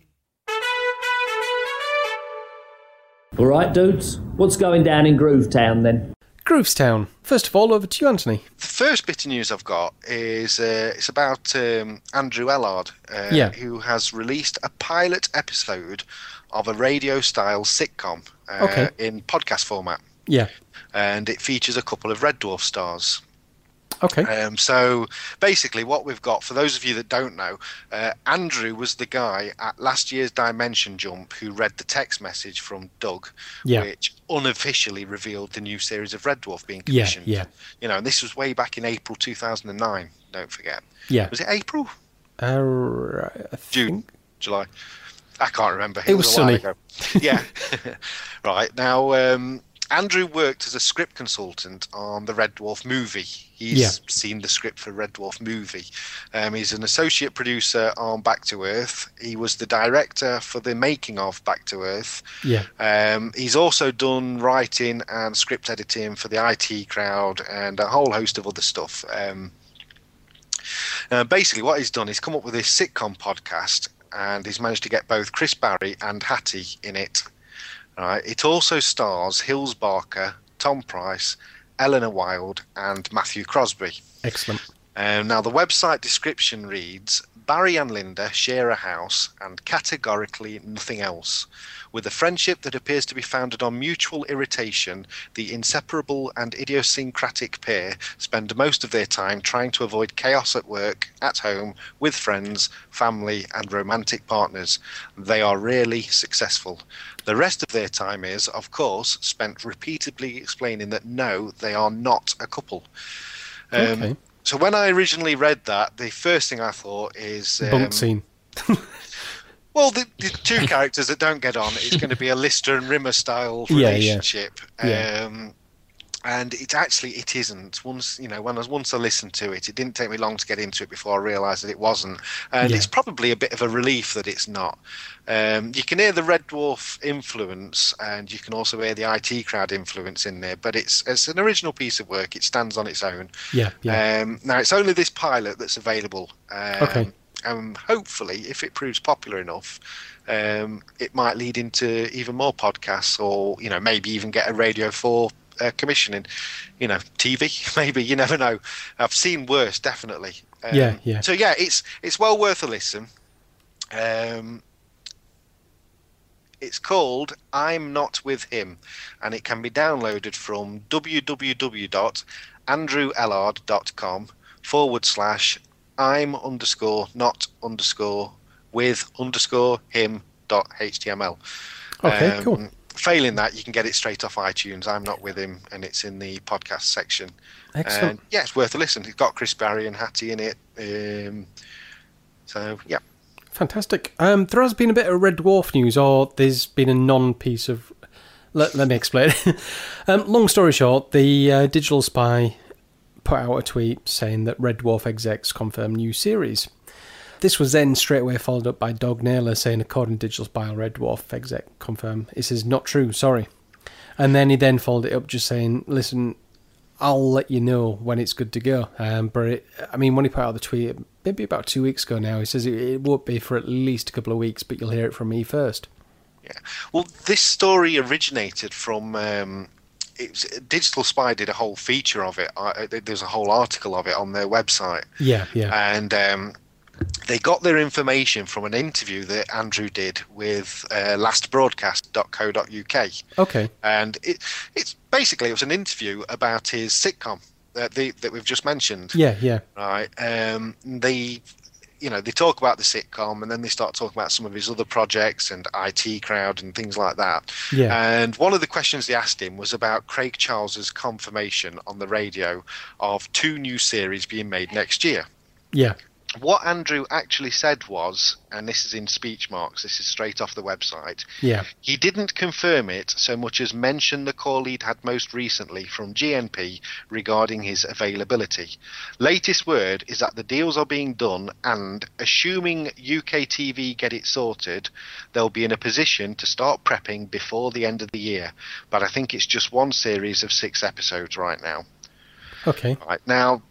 All right, dudes, what's going down in Groovetown then? Groovestown. First of all, over to you, Anthony. The first bit of news I've got is uh, it's about um, Andrew Ellard, uh, Yeah. who has released a pilot episode of a radio-style sitcom uh, Okay. in podcast format, Yeah. and it features a couple of Red Dwarf stars. Okay. Um, so basically, what we've got for those of you that don't know, uh, Andrew was the guy at last year's Dimension Jump who read the text message from Doug, Yeah. which unofficially revealed the new series of Red Dwarf being commissioned. yeah. yeah. You know, and this was way back in April 2009. Don't forget. Yeah. Was it April? Uh, June? July? I can't remember. It was a while sunny. Yeah. right. Now, um, Andrew worked as a script consultant on the Red Dwarf movie. He's Yeah. seen the script for Red Dwarf movie. Um, he's an associate producer on Back to Earth. He was the director for the making of Back to Earth. Yeah. Um, he's also done writing and script editing for the IT crowd and a whole host of other stuff. Um, uh, basically, what he's done is come up with this sitcom podcast, and he's managed to get both Chris Barrie and Hattie in it. Right. It also stars Hills Barker, Tom Price, Eleanor Wilde, and Matthew Crosby. Excellent. Um, now, the website description reads Barry and Linda share a house and categorically nothing else. With a friendship that appears to be founded on mutual irritation, the inseparable and idiosyncratic pair spend most of their time trying to avoid chaos at work, at home, with friends, family, and romantic partners. They are rarely successful. The rest of their time is, of course, spent repeatedly explaining that no, they are not a couple. Um, Okay. So when I originally read that, the first thing I thought is, um, Bunk scene. well, the, the two characters that don't get on, it's going to be a Lister and Rimmer style Yeah, yeah. relationship. Yeah. And it actually it isn't. Once you know, when I once I listened to it, it didn't take me long to get into it before I realised that it wasn't. And Yeah. it's probably a bit of a relief that it's not. Um, you can hear the Red Dwarf influence, and you can also hear the IT crowd influence in there. But it's it's an original piece of work. It stands on its own. Yeah. Yeah. Um, now it's only this pilot that's available. Um, Okay. And hopefully, if it proves popular enough, um, it might lead into even more podcasts, or you know, maybe even get a Radio Four uh, commissioning, you know, TV. Maybe you never know. I've seen worse, definitely. Um, Yeah, yeah. So yeah, it's it's well worth a listen. Um, it's called I'm Not With Him, and it can be downloaded from www.andrewellard.com forward slash I'm underscore not underscore with underscore him dot html. Okay, cool. Failing that, you can get it straight off iTunes. I'm not with him, and it's in the podcast section. Excellent. And yeah, it's worth a listen. It's got Chris Barrie and Hattie in it. Um, so yeah, Fantastic. Um, there has been a bit of Red Dwarf news, or there's been a non-piece of. Let, let me explain. um, long story short, the uh, Digital Spy put out a tweet saying that Red Dwarf execs confirm new series. This was then straight away followed up by Doug Naylor saying, according to Digital Spy, Red Dwarf exec confirm. He says, not true, sorry. And then he then followed it up just saying, listen, I'll let you know when it's good to go. Um, but it, I mean, when he put out the tweet, maybe about two weeks ago now, he says it, it won't be for at least a couple of weeks, but you'll hear it from me first. yeah. Well, this story originated from. Um, was, Digital Spy did a whole feature of it. Uh, there's a whole article of it on their website. Yeah, yeah, and um, they got their information from an interview that Andrew did with uh, lastbroadcast.co.uk, okay, and it it's basically it was an interview about his sitcom that the, that we've just mentioned. yeah, yeah, Right. Um, they, you know, they talk about the sitcom, and then they start talking about some of his other projects and IT crowd and things like that. yeah, And one of the questions they asked him was about Craig Charles's confirmation on the radio of two new series being made next year yeah, what Andrew actually said was, and this is in speech marks, this is straight off the website, yeah, he didn't confirm it so much as mention the call he'd had most recently from GNP regarding his availability. Latest word is that the deals are being done, and assuming UK TV get it sorted, they'll be in a position to start prepping before the end of the year. But I think it's just one series of six episodes right now. okay, Right now,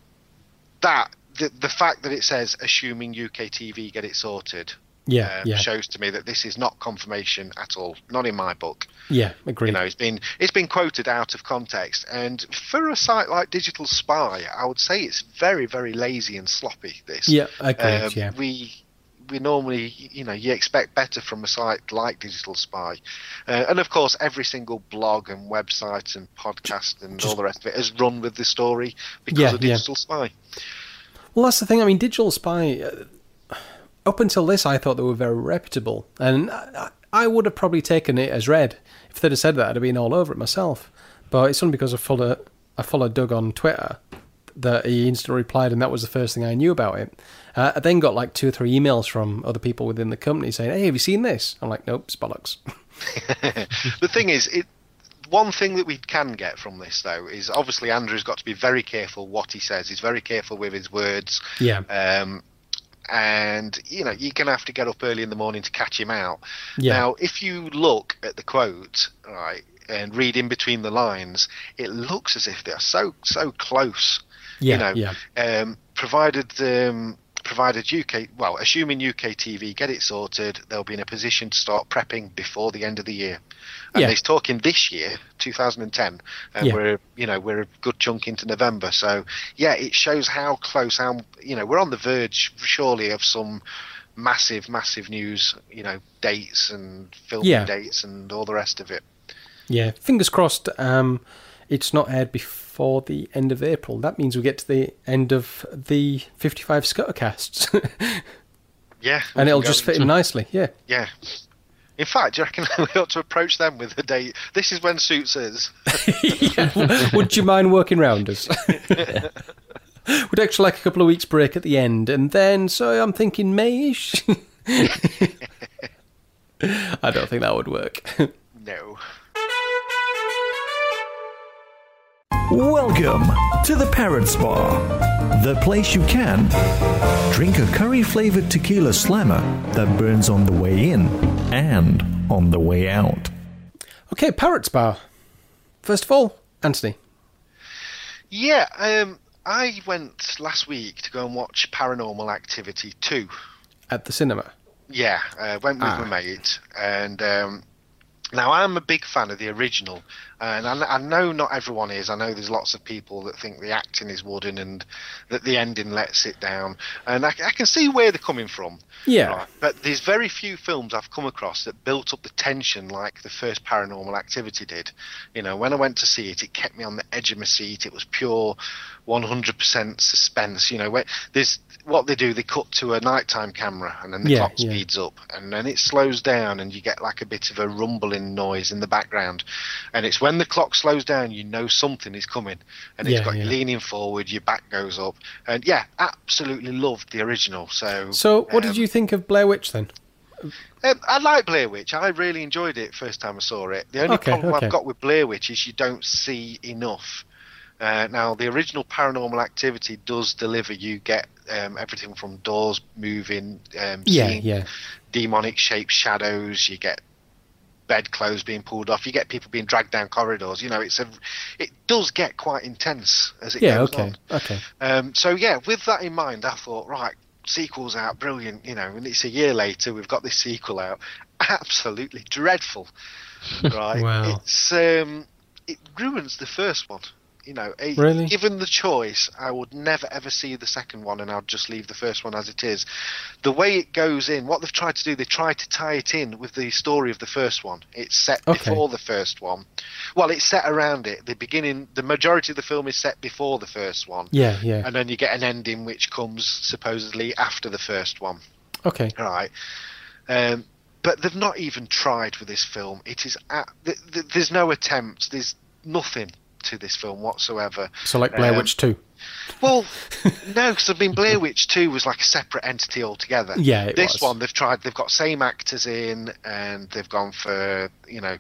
that the, the fact that it says assuming UK TV get it sorted yeah, um, yeah, shows to me that this is not confirmation at all. Not in my book. yeah, agree. You know, it's been it's been quoted out of context, and for a site like Digital Spy, I would say it's very very lazy and sloppy. This yeah, agreed, um, yeah, we we normally you know you expect better from a site like Digital Spy, uh, and of course every single blog and website and podcast and all the rest of it has run with the story because Yeah, of yeah. Digital Spy. Well, that's the thing. I mean, Digital Spy. Uh, up until this, I thought they were very reputable, and I, I would have probably taken it as read if they'd have said that. I'd have been all over it myself. But it's only because I follow I followed Doug on Twitter that he instantly replied, and that was the first thing I knew about it. Uh, I then got like two or three emails from other people within the company saying, "Hey, have you seen this?" I'm like, "Nope, it's bollocks." the thing is, it. One thing that we can get from this, though, is obviously Andrew's got to be very careful what he says. He's very careful with his words. yeah, Um, and you know you're going to have to get up early in the morning to catch him out. yeah, Now, if you look at the quote, right, and read in between the lines, it looks as if they're so so close. yeah, you know, yeah, Um, provided um, provided UK, well, assuming UK TV get it sorted, they'll be in a position to start prepping before the end of the year. And Yeah. he's talking this year, 2010, and Yeah. we're you know we're a good chunk into November. So yeah, it shows how close, how you know we're on the verge, surely, of some massive, massive news. You know, dates and filming Yeah. dates and all the rest of it. yeah. Fingers crossed. Um, it's not aired before the end of April. That means we get to the end of the 55 Scuttercasts, Yeah, and it'll just fit in nicely. Yeah. Yeah. In fact, do you reckon we ought to approach them with a date? This is when suits is. yeah. Would you mind working round us? We'd actually like a couple of weeks break at the end, and then so I'm thinking Mayish. I don't think that would work. No. Welcome to the Parrots Bar, the place you can drink a curry flavored tequila slammer that burns on the way in and on the way out. okay, Parrots Bar. First of all, Anthony. Yeah, um, I went last week to go and watch Paranormal Activity 2. At the cinema. Yeah, uh, went with Ah. my mate, and um, now I'm a big fan of the original. Uh, and I, I know not everyone is. I know there's lots of people that think the acting is wooden and that the ending lets it down. And I, I can see where they're coming from. Yeah. Right. But there's very few films I've come across that built up the tension like the first Paranormal Activity did. You know, when I went to see it, it kept me on the edge of my seat. It was pure 100% suspense. You know, where there's what they do, they cut to a nighttime camera and then the Yeah, clock yeah. speeds up and then it slows down and you get like a bit of a rumbling noise in the background. And it's when the clock slows down, you know something is coming. And it's Yeah, got you yeah. leaning forward, your back goes up. And yeah, absolutely loved the original. So, So, what um, did you think of Blair Witch then? um, I like Blair Witch. I really enjoyed it first time I saw it. The only Okay, problem okay. I've got with Blair Witch is you don't see enough. Uh, now, the original Paranormal Activity does deliver. You get um, everything from doors moving, um, Yeah, yeah. demonic shaped shadows. You get bedclothes being pulled off. You get people being dragged down corridors. You know, it's a. It does get quite intense as it Yeah, goes okay, on. okay. Um, so yeah, with that in mind, I thought, right, sequel's out, brilliant. You know, and it's a year later, we've got this sequel out, absolutely dreadful. Right? Wow. It's um, it ruins the first one. You know, Really? given the choice, I would never ever see the second one, and I'd just leave the first one as it is. The way it goes in, what they've tried to do, they try to tie it in with the story of the first one. It's set Okay. before the first one. Well, it's set around it. The beginning, the majority of the film is set before the first one Yeah, yeah. and then you get an ending which comes supposedly after the first one. Okay. Right. Um, but they've not even tried with this film. It is at, th- th- there's no attempt. There's nothing to this film whatsoever. So, like Blair Um, Witch 2. Well, no, because I mean, Blair Witch Two was like a separate entity altogether. Yeah, it this was. one they've tried. They've got same actors in, and they've gone for you know.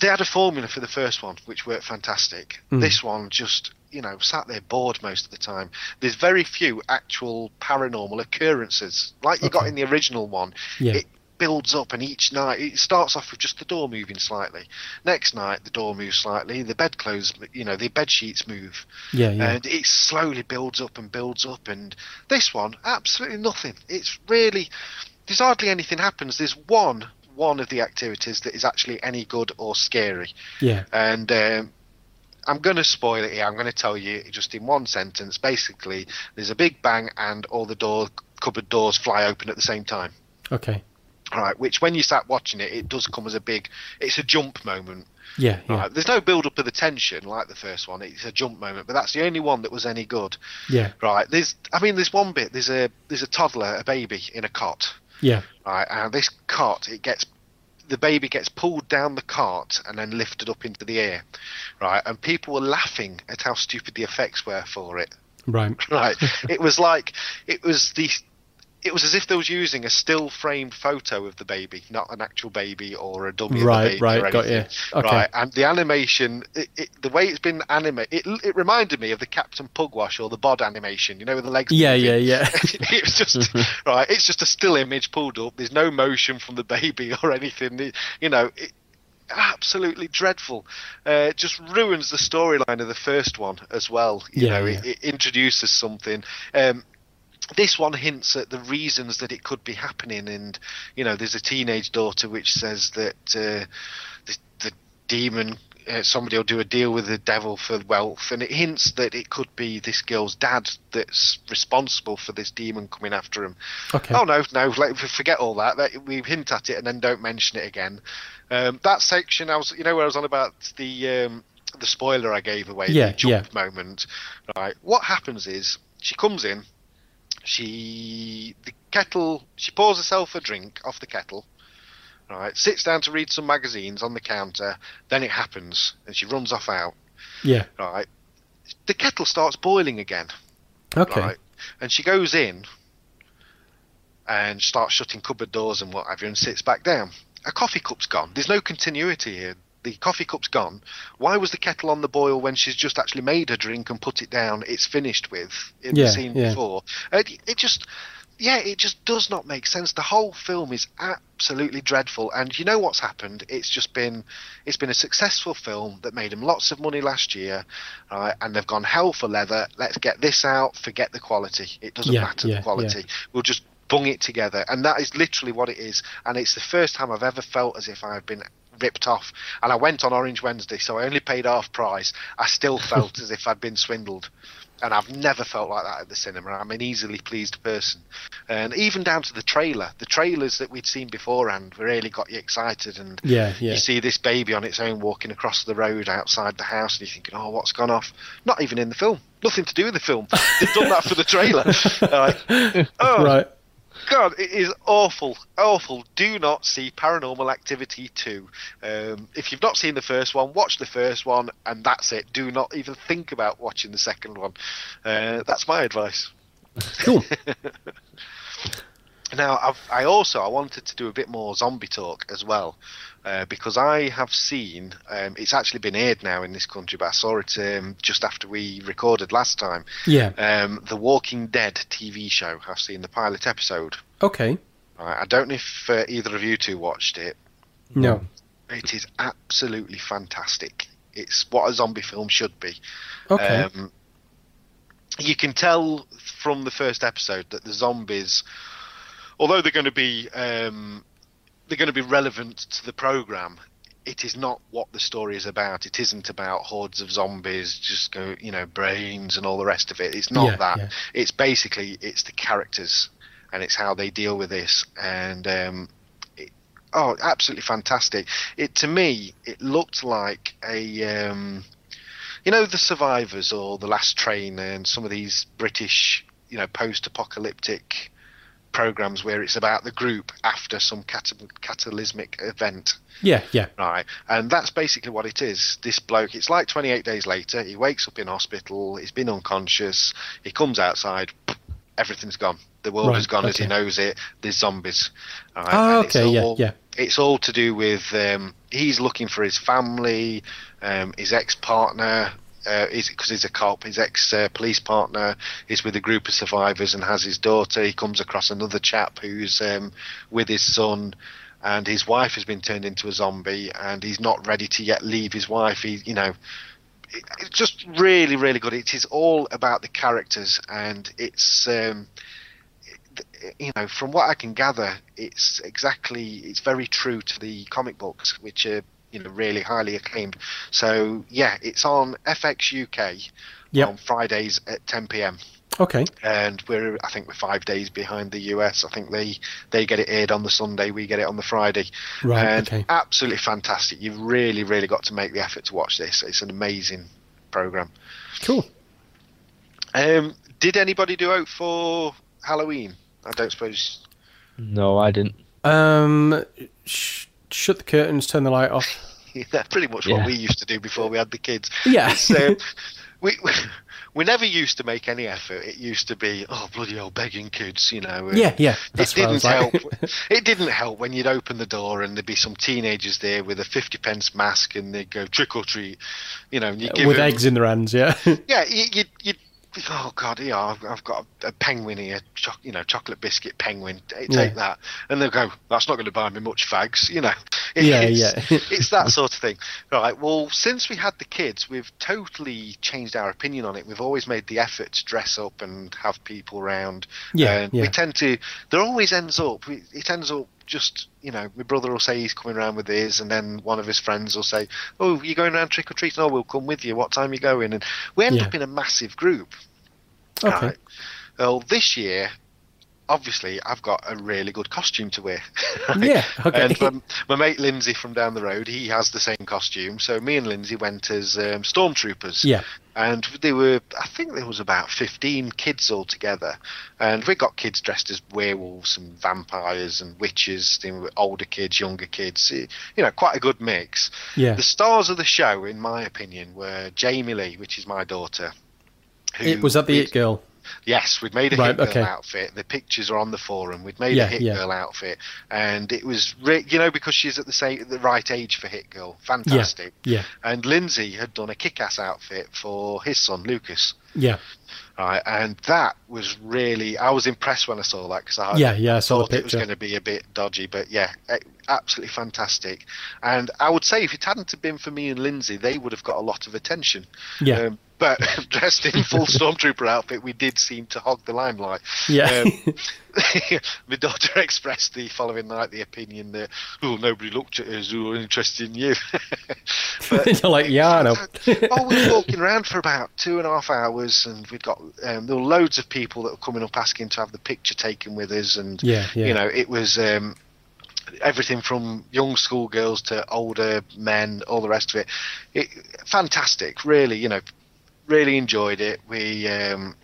They had a formula for the first one, which worked fantastic. Mm. This one just you know sat there bored most of the time. There's very few actual paranormal occurrences like you got in the original one. Yeah. It builds up, and each night it starts off with just the door moving slightly. Next night the door moves slightly. The bedclothes, you know, the bed sheets move Yeah, yeah. and it slowly builds up and builds up. And this one, absolutely nothing. It's really there's hardly anything happens. There's one one of the activities that is actually any good or scary, yeah. and. Um, I'm going to spoil it here. I'm going to tell you just in one sentence. Basically, there's a big bang and all the door cupboard doors fly open at the same time. Okay. Right, which when you start watching it, it does come as a big. It's a jump moment. Yeah, yeah. Right, there's no build up of the tension like the first one. It's a jump moment, but that's the only one that was any good. Yeah, Right. There's, I mean, there's one bit. There's a, there's a toddler, a baby in a cot. yeah. Right, and this cot, it gets, the baby gets pulled down the cart and then lifted up into the air. Right, and people were laughing at how stupid the effects were for it. Right. Right, it was like, it was the. It was as if they was using a still framed photo of the baby, not an actual baby or a dummy Right, of the baby right, got you. Okay. Right, and the animation, it, it, the way it's been animated, it, it reminded me of the Captain Pugwash or the Bod animation. You know, with the legs. Yeah, moving. yeah, yeah. it was just right. It's just a still image pulled up. There's no motion from the baby or anything. You know, it, absolutely dreadful. Uh, it just ruins the storyline of the first one as well. You Yeah, know, yeah. It, it introduces something. Um, this one hints at the reasons that it could be happening, and you know, there's a teenage daughter which says that uh, the, the demon. Uh, somebody will do a deal with the devil for wealth, and it hints that it could be this girl's dad that's responsible for this demon coming after him. Okay. Oh no, no, like, forget all that. that. We hint at it and then don't mention it again. Um, that section, I was, you know, where I was on about the um, the spoiler I gave away, Yeah, the jump moment. Right, what happens is she comes in, she the kettle, she pours herself a drink off the kettle. Right, sits down to read some magazines on the counter. Then it happens, and she runs off out. Yeah. Right, the kettle starts boiling again Okay. right? And she goes in and starts shutting cupboard doors and what have you, and sits back down. A coffee cup's gone. There's no continuity here. The coffee cup's gone. Why was the kettle on the boil when she's just actually made her drink and put it down? It's finished with in Yeah, the scene yeah. before. It, it just, yeah, it just does not make sense. The whole film is absolutely dreadful. And you know what's happened? It's just been, it's been a successful film that made them lots of money last year, right? And they've gone hell for leather. Let's get this out. Forget the quality. It doesn't Yeah, matter the quality. We'll just bung it together, and that is literally what it is. And it's the first time I've ever felt as if I've been ripped off. And I went on Orange Wednesday, so I only paid half price. I still felt as if I'd been swindled. And I've never felt like that at the cinema. I'm an easily pleased person. And even down to the trailer, the trailers that we'd seen beforehand really got you excited. And Yeah, yeah. you see this baby on its own walking across the road outside the house, and you're thinking, oh, what's gone off? Not even in the film. Nothing to do with the film. They've done that for the trailer. Like, oh, Right. God, it is awful, awful. Do not see Paranormal Activity 2. Um, if you've not seen the first one, watch the first one, and that's it. Do not even think about watching the second one. Uh, that's my advice. Cool. Now, I've, I also I wanted to do a bit more zombie talk as well, uh, because I have seen um, it's actually been aired now in this country, but I saw it um, just after we recorded last time. Yeah. Um, the Walking Dead TV show. I've seen the pilot episode. Okay. Right, I don't know if uh, either of you two watched it. No. It is absolutely fantastic. It's what a zombie film should be. Okay. Um, you can tell from the first episode that the zombies, although they're going to be um, they're going to be relevant to the program, it is not what the story is about. It isn't about hordes of zombies, just go you know brains and all the rest of it. It's not Yeah, that. yeah. It's basically it's the characters and it's how they deal with this and. Um, it- Oh, absolutely fantastic! It to me, it looked like a um, you know the survivors or the last train and some of these british you know post-apocalyptic programs where it's about the group after some cata- catalysmic event yeah, yeah. right and that's basically what it is this bloke it's like 28 days later he wakes up in hospital he's been unconscious he comes outside everything's gone the world Right, is gone as he knows it there's zombies right? It's okay, yeah, all- yeah. it's all to do with um, he's looking for his family, um, his ex partner. Uh, because he's a cop, his ex uh, police partner is with a group of survivors and has his daughter. He comes across another chap who's um, with his son, and his wife has been turned into a zombie, and he's not ready to yet leave his wife. He, you know, it, it's just really, really good. It is all about the characters, and it's. Um, you know, from what I can gather, it's exactly it's very true to the comic books, which are you know really highly acclaimed. So yeah, it's on FX UK Yep. on Fridays at 10 p.m. Okay. And we're I think we're five days behind the US. I think they they get it aired on the Sunday, we get it on the Friday. Right, And okay. absolutely fantastic. You've really really got to make the effort to watch this. It's an amazing program. Cool. Um, did anybody do out for Halloween? I don't suppose No, I didn't. Um, sh- shut the curtains, turn the light off. That's pretty much Yeah. what we used to do before we had the kids. Yeah. So, um, we, we we never used to make any effort. It used to be oh bloody old begging kids, you know. uh, Yeah, yeah, it didn't like. help. it didn't help when you'd open the door and there'd be some teenagers there with a fifty pence mask and they'd go trick or treat, you know. And you give With them- eggs in their hands, yeah. yeah, you, you, you oh god, yeah, I've, I've got a, a penguin here, choc you know, chocolate biscuit penguin. Take Yeah. that, and they'll go. That's not going to buy me much fags, you know. It- Yeah, it's, yeah. it's that sort of thing, right? Well, since we had the kids, we've totally changed our opinion on it. We've always made the effort to dress up and have people round. Yeah, and we tend to. There always ends up. It ends up just you know, my brother will say he's coming around with his, and then one of his friends will say, "Oh, you're going around trick or treating? Oh, we'll come with you. What time are you going?" And we end Yeah. up in a massive group. Okay. Right. Well, this year, obviously, I've got a really good costume to wear. Yeah, okay. And my, my mate Lindsay from down the road, he has the same costume. So me and Lindsay went as um, stormtroopers. Yeah. And they were, I think there was about 15 kids all together. And we got kids dressed as werewolves and vampires and witches, you know, older kids, younger kids. eh, You know, quite a good mix. Yeah. The stars of the show, in my opinion, were Jamie Lee, which is my daughter. who It, was that the It Girl? Yes, we'd made a Right, Hit Girl okay. outfit. The pictures are on the forum. We'd made Yeah, a Hit yeah. Girl outfit, and it was, re- you know, because she's at the same, the right age for Hit Girl. Fantastic. Yeah. And Lindsay had done a kick-ass outfit for his son Lucas. Yeah. Right, and that was really. I was impressed when I saw that because I Yeah, yeah, I saw the thought it was going to be a bit dodgy, but yeah, a- absolutely fantastic. And I would say if it hadn't have been for me and Lindsay, they would have got a lot of attention. Yeah. Um, but dressed in full stormtrooper outfit, we did seem to hog the limelight. Yeah. Um, my daughter expressed the following night the opinion that, oh, nobody looked at us who were interested in you. but You're like, yeah, I know. oh, we were walking around for about two and a half hours, and we'd got um, there were loads of people that were coming up asking to have the picture taken with us, and Yeah, yeah. you know, it was um, everything from young schoolgirls to older men, all the rest of it. it fantastic, really. You know, really enjoyed it. We. Um,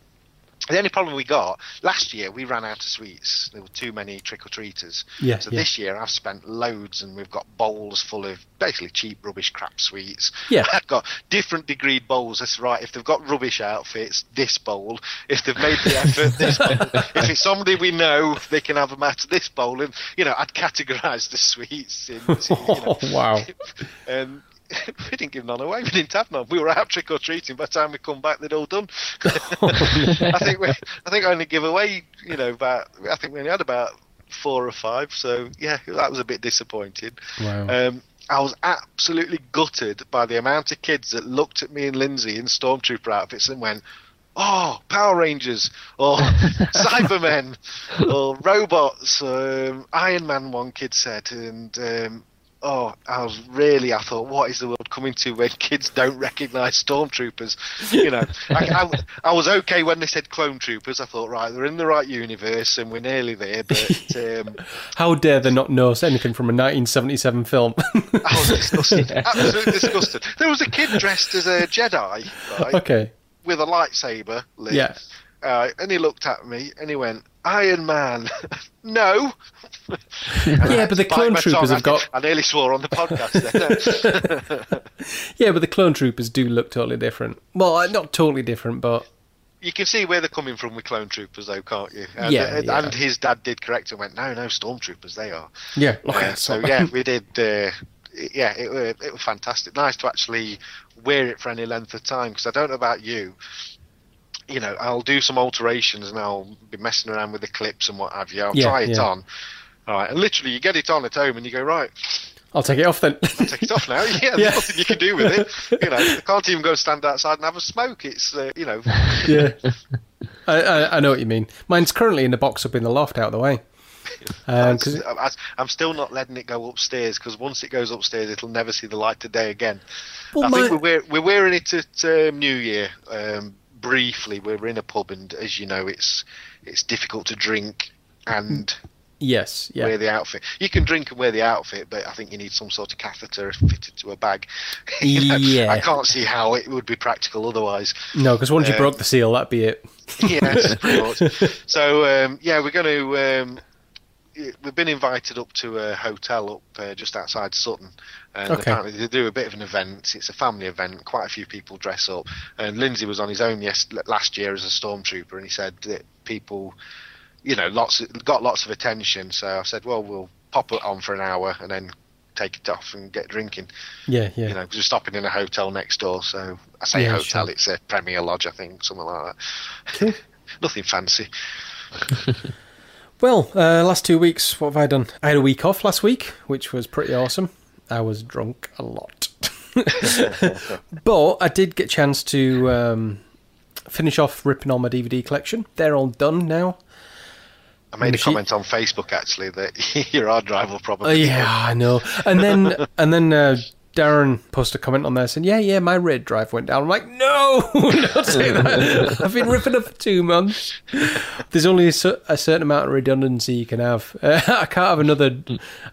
the only problem we got last year, we ran out of sweets. There were too many trick or treaters. Yeah, so yeah. this year, I've spent loads, and we've got bowls full of basically cheap rubbish crap sweets. Yeah. I've got different degreed bowls. That's right. If they've got rubbish outfits, this bowl. If they've made the effort, this bowl. If it's somebody we know, they can have them out of this bowl. And you know, I'd categorise the sweets. Into, you know, oh, Wow. And um, we didn't give none away. We didn't have none. We were out trick or treating. By the time we come back, they'd all done. I think we, I think I only give away, you know, about. I think we only had about four or five. So yeah, that was a bit disappointing. Wow. Um, I was absolutely gutted by the amount of kids that looked at me and Lindsay in stormtrooper outfits and went, "Oh, Power Rangers or Cybermen or robots." Um, Iron Man, one kid said, and um, oh, I was really. I thought, what is the world coming to when kids don't recognise stormtroopers? You know, I, I, I was okay when they said clone troopers. I thought, right, they're in the right universe and we're nearly there, but. Um, How dare they not know anything from a 1977 film? I was disgusted. Absolutely disgusted. There was a kid dressed as a Jedi, right, okay. with a lightsaber. Yeah. Uh, and he looked at me and he went, "Iron Man." no. Yeah, but the clone troopers have got. I nearly swore on the podcast. Yeah, but the clone troopers do look totally different. Well, uh, not totally different, but you can see where they're coming from with clone troopers, though, can't you? And, Yeah, and, yeah. and his dad did correct him. Went, "No, no, stormtroopers. They are." yeah. Uh, so yeah, we did. Uh, yeah, it, it was fantastic. Nice to actually wear it for any length of time because I don't know about you. You know, I'll do some alterations and I'll be messing around with the clips and what have you. I'll Yeah, try it yeah. on. All right, and literally, you get it on at home and you go right. I'll take it off then. I'll Take it off now. Yeah, there's Yeah. nothing you can do with it. You know, you can't even go stand outside and have a smoke. It's uh, you know, yeah. I, I, I know what you mean. Mine's currently in the box up in the loft out of the way. Um I, I'm still not letting it go upstairs because once it goes upstairs, it'll never see the light of day again. Well, I my- think we're we're wearing it at um, New Year. Um, briefly, we we're in a pub, and as you know, it's it's difficult to drink and yes, yeah. wear the outfit. You can drink and wear the outfit, but I think you need some sort of catheter fitted to a bag. You know, Yeah. I can't see how it would be practical otherwise. No, because once you Um, broke the seal, that'd be it. yes. So um, yeah, we're going to. Um, we've been invited up to a hotel up uh, just outside Sutton, and Okay. apparently they do a bit of an event. It's a family event. Quite a few people dress up, and Lindsay was on his own yes last year as a stormtrooper, and he said that people, you know, lots got lots of attention. So I said, well, we'll pop it on for an hour and then take it off and get drinking. Yeah, yeah. You know, 'cause we're stopping in a hotel next door. So I say Yeah, hotel, sure. it's a Premier Lodge, I think, something like that. Nothing fancy. Well, uh, last two weeks, what have I done? I had a week off last week, which was pretty awesome. I was drunk a lot. but I did get a chance to um, finish off ripping on my DVD collection. They're all done now. I made a comment on Facebook actually that your hard drive will probably. Oh yeah, I know. And then and then uh, Darren posted a comment on there saying, "Yeah, yeah, my red drive went down." I'm like, "No, don't say that. I've been ripping it for two months. There's only a, a certain amount of redundancy you can have. Uh, I can't have another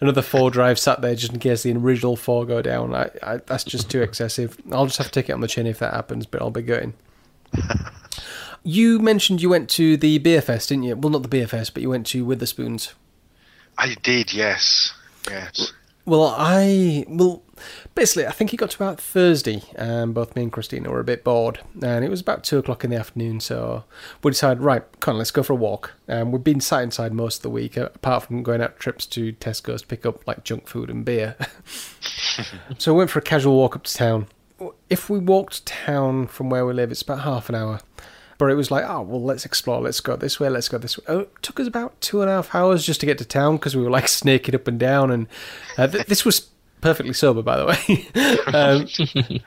another four drive sat there just in case the original four go down. I, I, that's just too excessive. I'll just have to take it on the chin if that happens, but I'll be going." You mentioned you went to the beer fest, didn't you? Well, not the beer fest, but you went to Wetherspoons. I did, yes, yes. Well, I well, basically, I think it got to about Thursday, and both me and Christina were a bit bored, and it was about two o'clock in the afternoon. So we decided, right, come on, let's go for a walk. And we've been sat inside most of the week, uh, apart from going out trips to Tesco's to pick up like junk food and beer. so we went for a casual walk up to town. If we walked to town from where we live, it's about half an hour. But it was like, oh, well, let's explore. Let's go this way. Let's go this way. Oh, it took us about two and a half hours just to get to town because we were like snaking up and down. And uh, th- this was perfectly sober, by the way. um,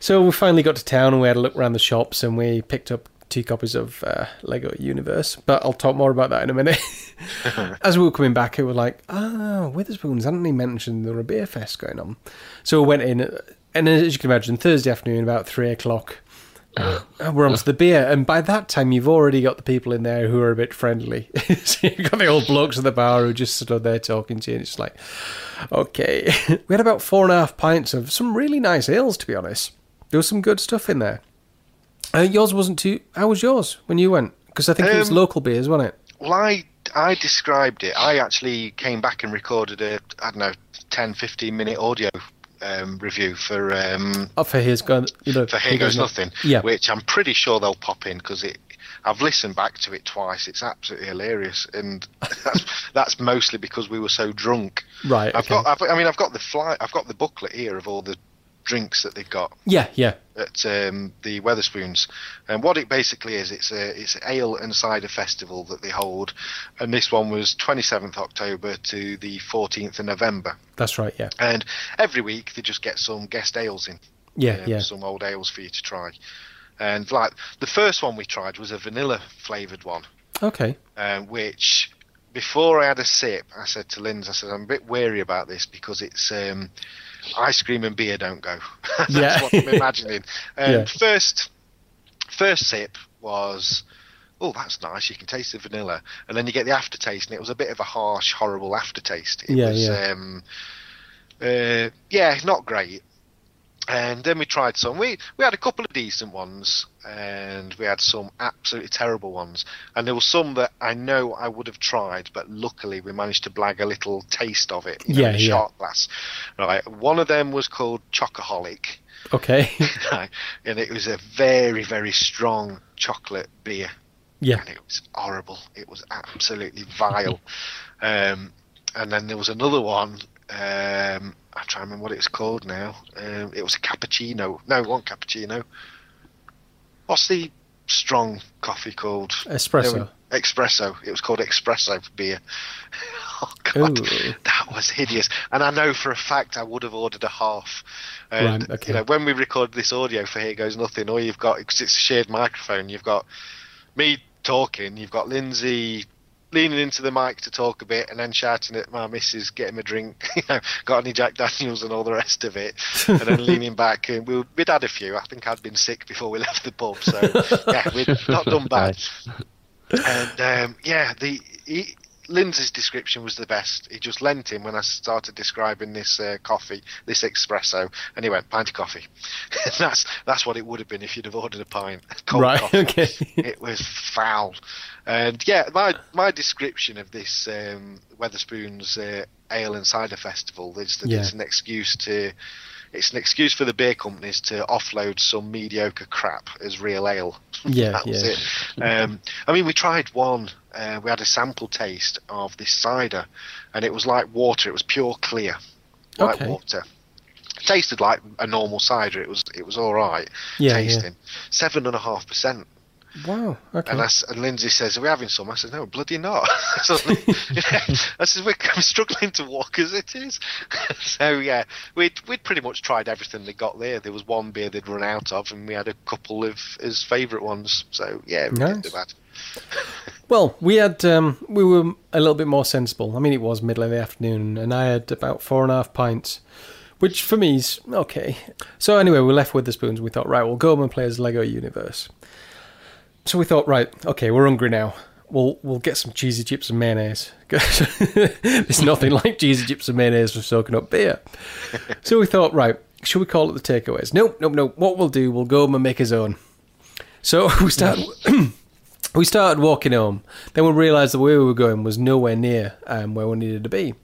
so we finally got to town and we had a look around the shops and we picked up two copies of uh, Lego Universe. But I'll talk more about that in a minute. As we were coming back, it was like, ah, Wetherspoons hadn't he mentioned there were a beer fest going on? So we went in, and as you can imagine, Thursday afternoon, about three o'clock, we're on to the beer. And by that time, you've already got the people in there who are a bit friendly. so you've got the old blokes at the bar who just stood there talking to you, and it's like, okay. we had about four and a half pints of some really nice ales, to be honest. There was some good stuff in there. Uh, yours wasn't too. How was yours when you went? Because I think it was Um, local beers, wasn't it? Well, I I described it. I actually came back and recorded a I don't know 10, 15 minute audio um, review for um, Oh, for here's gone. You know, for Here Goes Nothing, Yeah. which I'm pretty sure they'll pop in because it. I've listened back to it twice. It's absolutely hilarious, and that's, that's mostly because we were so drunk. Right. I've okay. got. I've, I mean, I've got the fly. I've got the booklet here of all the drinks that they've got yeah, yeah. at um, the Wetherspoons. And what it basically is, it's a it's an ale and cider festival that they hold, and this one was 27th October to the 14th of November. That's right. Yeah. And every week they just get some guest ales in, Yeah, um, yeah. some old ales for you to try. And like the first one we tried was a vanilla flavoured one, Okay. um, which before I had a sip, I said to Linz, I said I'm a bit wary about this because it's um, ice cream and beer don't go. That's Yeah. what I'm imagining. Um, Yeah. First, first sip was. Oh, that's nice. You can taste the vanilla, and then you get the aftertaste, and it was a bit of a harsh, horrible aftertaste. It Yeah, was, yeah. Um, uh, yeah, not great. And then we tried some. We we had a couple of decent ones, and we had some absolutely terrible ones. And there were some that I know I would have tried, but luckily we managed to blag a little taste of it. You know, Yeah, in a yeah. shot glass. Right. One of them was called Chocoholic, Okay. and it was a very very strong chocolate beer yeah. and it was horrible. It was absolutely vile. um, and then there was another one. Um, Trying to remember what it's called now. Um, it was a cappuccino. No, one cappuccino. What's the strong coffee called? Espresso. No, espresso. It was called espresso beer. oh god, Ooh. that was hideous. And I know for a fact I would have ordered a half. And Right, okay. you know, when we record this audio for Here Goes Nothing, all you've got because it's a shared microphone. You've got me talking. You've got Lindsay leaning into the mic to talk a bit, and then shouting at my missus, "Get him a drink." you know, got any Jack Daniels and all the rest of it, and then leaning back. And we, we'd had a few. I think I'd been sick before we left the pub, so yeah, we'd not done bad. And um, yeah, the he, Lindsay's description was the best. He just lent him when I started describing this uh, coffee, this espresso, and he went pint of coffee. that's that's what it would have been if you'd have ordered a pint. Cold Right, coffee. okay. it was foul. And yeah, my my description of this um, Wetherspoons uh, Ale and Cider Festival is that Yeah. it's an excuse to. It's an excuse for the beer companies to offload some mediocre crap as real ale. Yeah, that was yeah. it. Um, I mean, we tried one. Uh, we had a sample taste of this cider, and it was like water. It was pure clear, like Okay. water. Tasted like a normal cider. It was it was all right Yeah, yeah. tasting. Seven and a half percent. Wow. Okay. And, I and Lindsay says, "Are we having some?" I said, "No, bloody not." so, I said, "We're struggling to walk as it is." so yeah, we'd we'd pretty much tried everything they got there. There was one beer they'd run out of, and we had a couple of his favourite ones. So yeah, we didn't do Nice. bad. Well, we had um, we were a little bit more sensible. I mean, it was middle of the afternoon, and I had about four and a half pints, which for me is okay. So anyway, we left with the spoons. We thought, right, we'll go home and play as Lego Universe. So we thought, right, okay, we're hungry now. We'll we'll get some cheesy chips and mayonnaise. There's nothing like cheesy chips and mayonnaise for soaking up beer. So we thought, right, should we call it the takeaways? Nope, nope, nope. What we'll do, we'll go home and make his own. So we start. We started walking home. Then we realised the way we were going was nowhere near um, where we needed to be.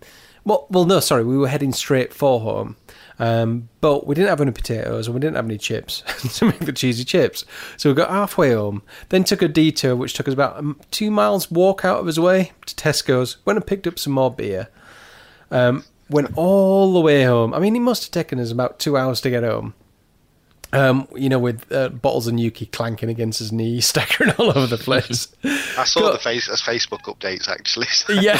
Well, well, no, sorry, we were heading straight for home, um, but we didn't have any potatoes and we didn't have any chips to make the cheesy chips. So we got halfway home, then took a detour which took us about um, two miles walk out of his way to Tesco's. Went and picked up some more beer. Um, went all the way home. I mean, it must have taken us about two hours to get home. Um, you know, with uh, bottles and Yuki clanking against his knee, staggering all over the place. I saw Go- the face as Facebook updates actually. so- yeah,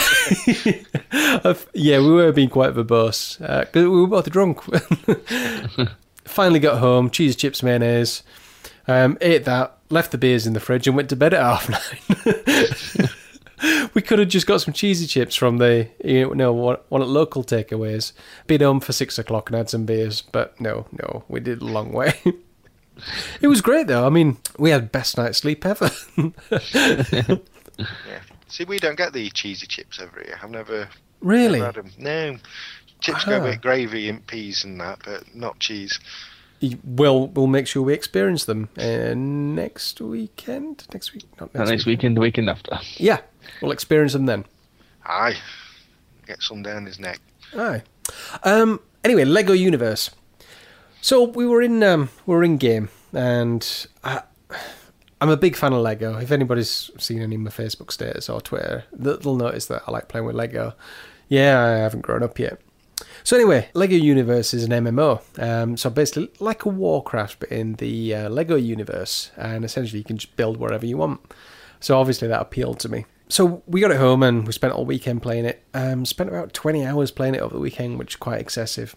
Uh, yeah, we were being quite verbose because we were both drunk. Finally got home, cheese, chips, mayonnaise. Um, ate that, left the beers in the fridge, and went to bed at half nine. We could have just got some cheesy chips from the you know one, one of local takeaways. Been home for six o'clock and had some beers, but no, no, we did a long way. it was great though. I mean, we had best night's sleep ever. Yeah. See, we don't get the cheesy chips over here. I've never really? never had 'em. No. Chips go Ah. with gravy and peas and that, but not cheese. We'll we'll make sure we experience them uh, next weekend. Next week, not Not next, next week. weekend, the weekend after. Yeah, we'll experience them then. Aye. Get some down his neck. Aye. Um. Anyway, Lego Universe. So we were in um we were in game, and I, I'm a big fan of Lego. If anybody's seen any of my Facebook status or Twitter, they'll they'll notice that I like playing with Lego. Yeah, I haven't grown up yet. So anyway, Lego Universe is an MMO. Um, so basically, like a Warcraft, but in the uh, Lego universe, and essentially you can just build wherever you want. So obviously that appealed to me. So we got it home and we spent all weekend playing it. Um, spent about 20 hours playing it over the weekend, which is quite excessive.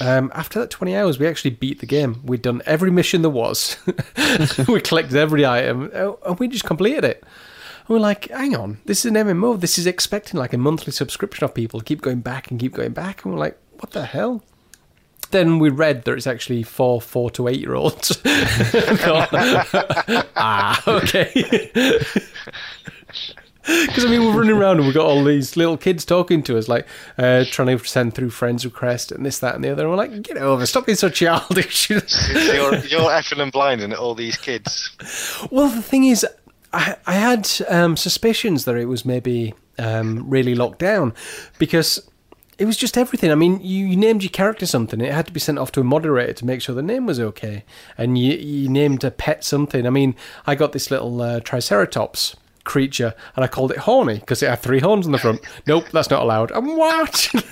Um, after that 20 hours, we actually beat the game. We'd done every mission there was. we collected every item, uh, and we just completed it. And we're like, hang on, this is an MMO. This is expecting like a monthly subscription of people to keep going back and keep going back. And we're like, what the hell? Then we read that it's actually for four to eight year olds. ah, okay. Because I mean, we're running around and we've got all these little kids talking to us, like uh, trying to send through friends request and this, that, and the other. And we're like, get over, stop being so childish. you're, you're effing and blinding at all these kids. Well, the thing is, I, I had um, suspicions that it was maybe um, really locked down because it was just everything. I mean, you, you named your character something, it had to be sent off to a moderator to make sure the name was okay. And you, you named a pet something. I mean, I got this little uh, Triceratops creature and I called it Horny because it had three horns on the front. nope, that's not allowed. And what?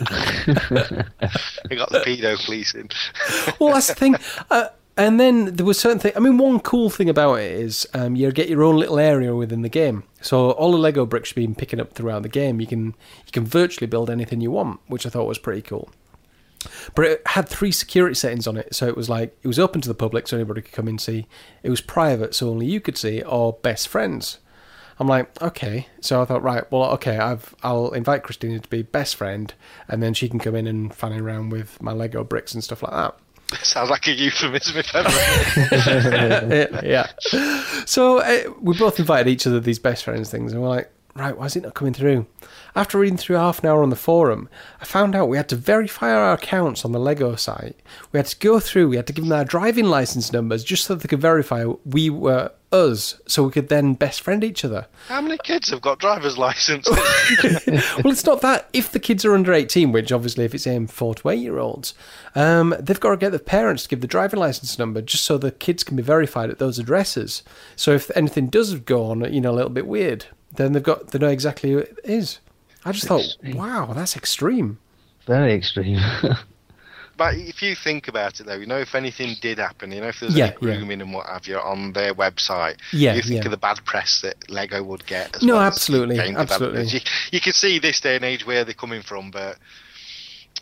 You got the pedo police in. well, that's the thing. Uh, and then there was certain thing. I mean, one cool thing about it is um, you get your own little area within the game. So all the Lego bricks you've been picking up throughout the game, you can you can virtually build anything you want, which I thought was pretty cool. But it had three security settings on it, so it was like it was open to the public, so anybody could come and see. It was private, so only you could see, or best friends. I'm like, okay. So I thought, right, well, okay, I've I'll invite Christina to be best friend, and then she can come in and fan around with my Lego bricks and stuff like that. Sounds like a euphemism if ever. yeah. So uh, we both invited each other these best friends things, and we're like, right, why is it not coming through? After reading through half an hour on the forum, I found out we had to verify our accounts on the Lego site. We had to go through, we had to give them our driving license numbers just so they could verify we were us, so we could then best friend each other. How many kids have got driver's license? well, it's not that. If the kids are under 18, which obviously if it's aimed for to 8 year olds, um, they've got to get the parents to give the driving license number just so the kids can be verified at those addresses. So if anything does go on, you know, a little bit weird, then they've got they know exactly who it is. I just thought, Extreme. wow, that's extreme. Very extreme. but if you think about it, though, you know, if anything did happen, you know, if there's Yeah, any yeah. grooming and what have you on their website, Yeah, you think yeah. of the bad press that Lego would get. As No, well absolutely, game absolutely. You, you can see this day and age where they're coming from, but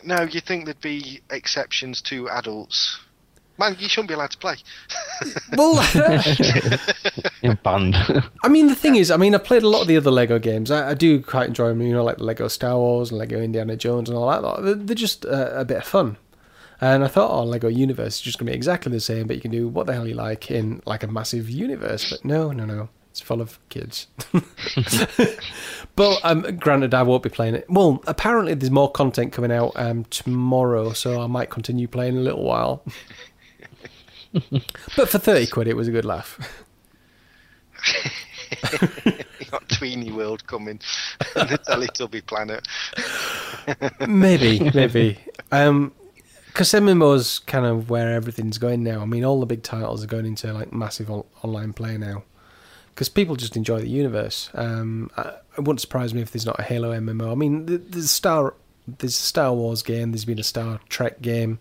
no, you think there'd be exceptions to adults. Man, you shouldn't be allowed to play. Well, You're banned. I mean, the thing is, I mean, I played a lot of the other Lego games. I, I do quite enjoy them, you know, like the Lego Star Wars and Lego Indiana Jones and all that. They're, they're just uh, a bit of fun. And I thought, oh, Lego Universe is just going to be exactly the same, but you can do what the hell you like in like a massive universe. But no, no, no. It's full of kids. but um, granted, I won't be playing it. Well, apparently there's more content coming out um, tomorrow, so I might continue playing a little while. but for 30 quid, it was a good laugh. you got Tweeny World coming, and the Teletubby planet. maybe, maybe. Um, because MMO's kind of where everything's going now. I mean, all the big titles are going into like massive on- online play now. Because people just enjoy the universe. Um, I, it wouldn't surprise me if there's not a Halo MMO. I mean, th- there's Star, there's a Star Wars game. There's been a Star Trek game.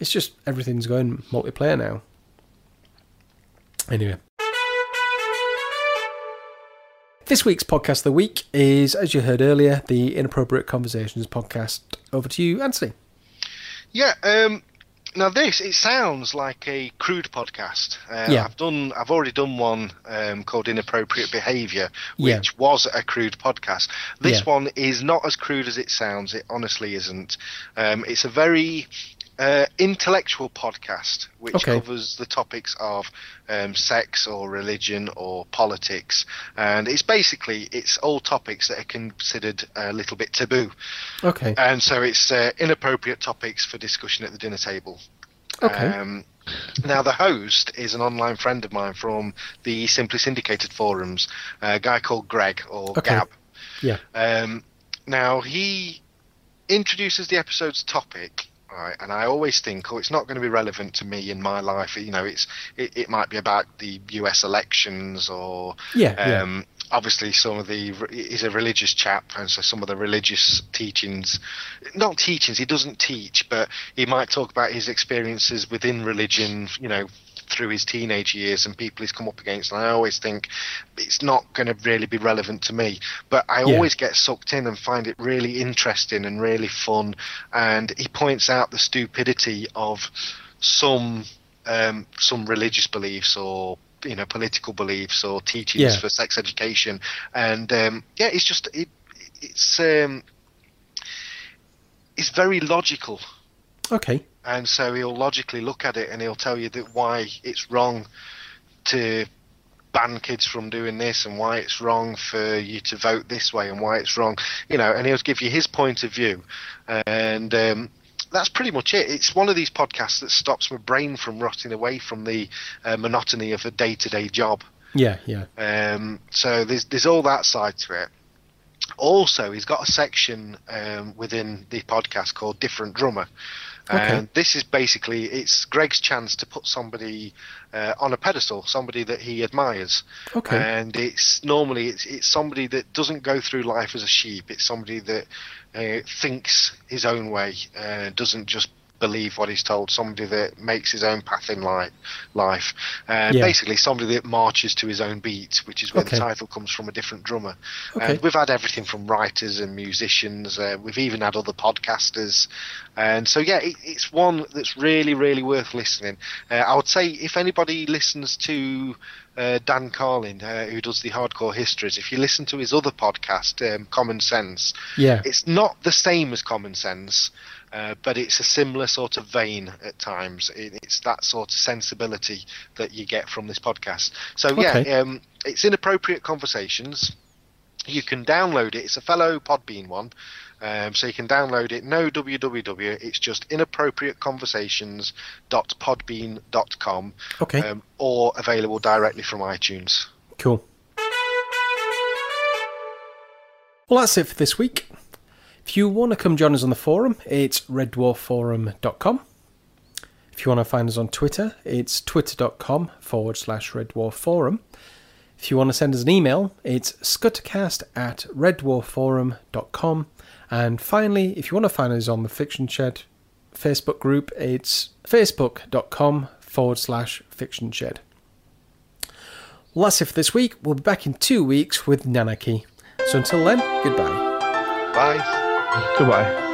It's just everything's going multiplayer now. Anyway. This week's podcast of the week is, as you heard earlier, the Inappropriate Conversations podcast. Over to you, Anthony. Yeah. Um, now this it sounds like a crude podcast. Uh, Yeah. I've done. I've already done one um, called Inappropriate Behaviour, which Yeah. was a crude podcast. This Yeah. one is not as crude as it sounds. It honestly isn't. Um, it's a very uh, intellectual podcast which Okay. covers the topics of um, sex or religion or politics, and it's basically it's all topics that are considered a little bit taboo. Okay. And so it's uh, inappropriate topics for discussion at the dinner table. Okay. Um, now, the host is an online friend of mine from the Simply Syndicated forums, a guy called Greg or Okay. Gab. Yeah. Um, now, he introduces the episode's topic. Right, and I always think, oh, it's not going to be relevant to me in my life. You know, it's it, it might be about the U.S. elections or Yeah, yeah. um, obviously some of the he's a religious chap and so some of the religious teachings not teachings he doesn't teach but he might talk about his experiences within religion you know through his teenage years and people he's come up against and i always think it's not going to really be relevant to me but i Yeah. always get sucked in and find it really interesting and really fun and he points out the stupidity of some um, some religious beliefs or you know political beliefs or teachings Yeah. for sex education and um, yeah it's just it, it's um, it's very logical Okay. And so he'll logically look at it and he'll tell you that why it's wrong to ban kids from doing this and why it's wrong for you to vote this way and why it's wrong you know and he'll give you his point of view and um, that's pretty much it it's one of these podcasts that stops my brain from rotting away from the uh, monotony of a day-to-day job Yeah, yeah. um, so there's there's all that side to it. Also, he's got a section um, within the podcast called "Different Drummer," and this is basically it's Greg's chance to put somebody uh, on a pedestal, somebody that he admires. Okay. And it's normally it's it's somebody that doesn't go through life as a sheep. It's somebody that uh, thinks his own way, uh, doesn't just believe what he's told. Somebody that makes his own path in life. Life, uh, Yeah. basically somebody that marches to his own beat, which is where Okay. the title comes from. A different drummer. Okay. And we've had everything from writers and musicians. Uh, we've even had other podcasters, and so yeah, it, it's one that's really, really worth listening. Uh, I would say if anybody listens to uh, Dan Carlin, uh, who does the Hardcore Histories, if you listen to his other podcast, um, Common Sense, Yeah. it's not the same as Common Sense. Uh, but it's a similar sort of vein at times. It, it's that sort of sensibility that you get from this podcast. So yeah, um, it's inappropriate conversations. You can download it. It's a fellow Podbean one, um, so you can download it. No www. It's just inappropriateconversations.podbean.com, Okay. um, or available directly from iTunes. Cool. Well, that's it for this week. If you want to come join us on the forum, it's reddwarfforum.com. If you want to find us on Twitter, it's twitter.com forward slash reddwarfforum. If you want to send us an email, it's scuttercast at reddwarfforum.com. And finally, if you want to find us on the Fiction Shed Facebook group, it's facebook.com forward slash fiction shed. Well, that's it for this week. We'll be back in two weeks with Nanarchy. So until then, goodbye. Bye. Goodbye.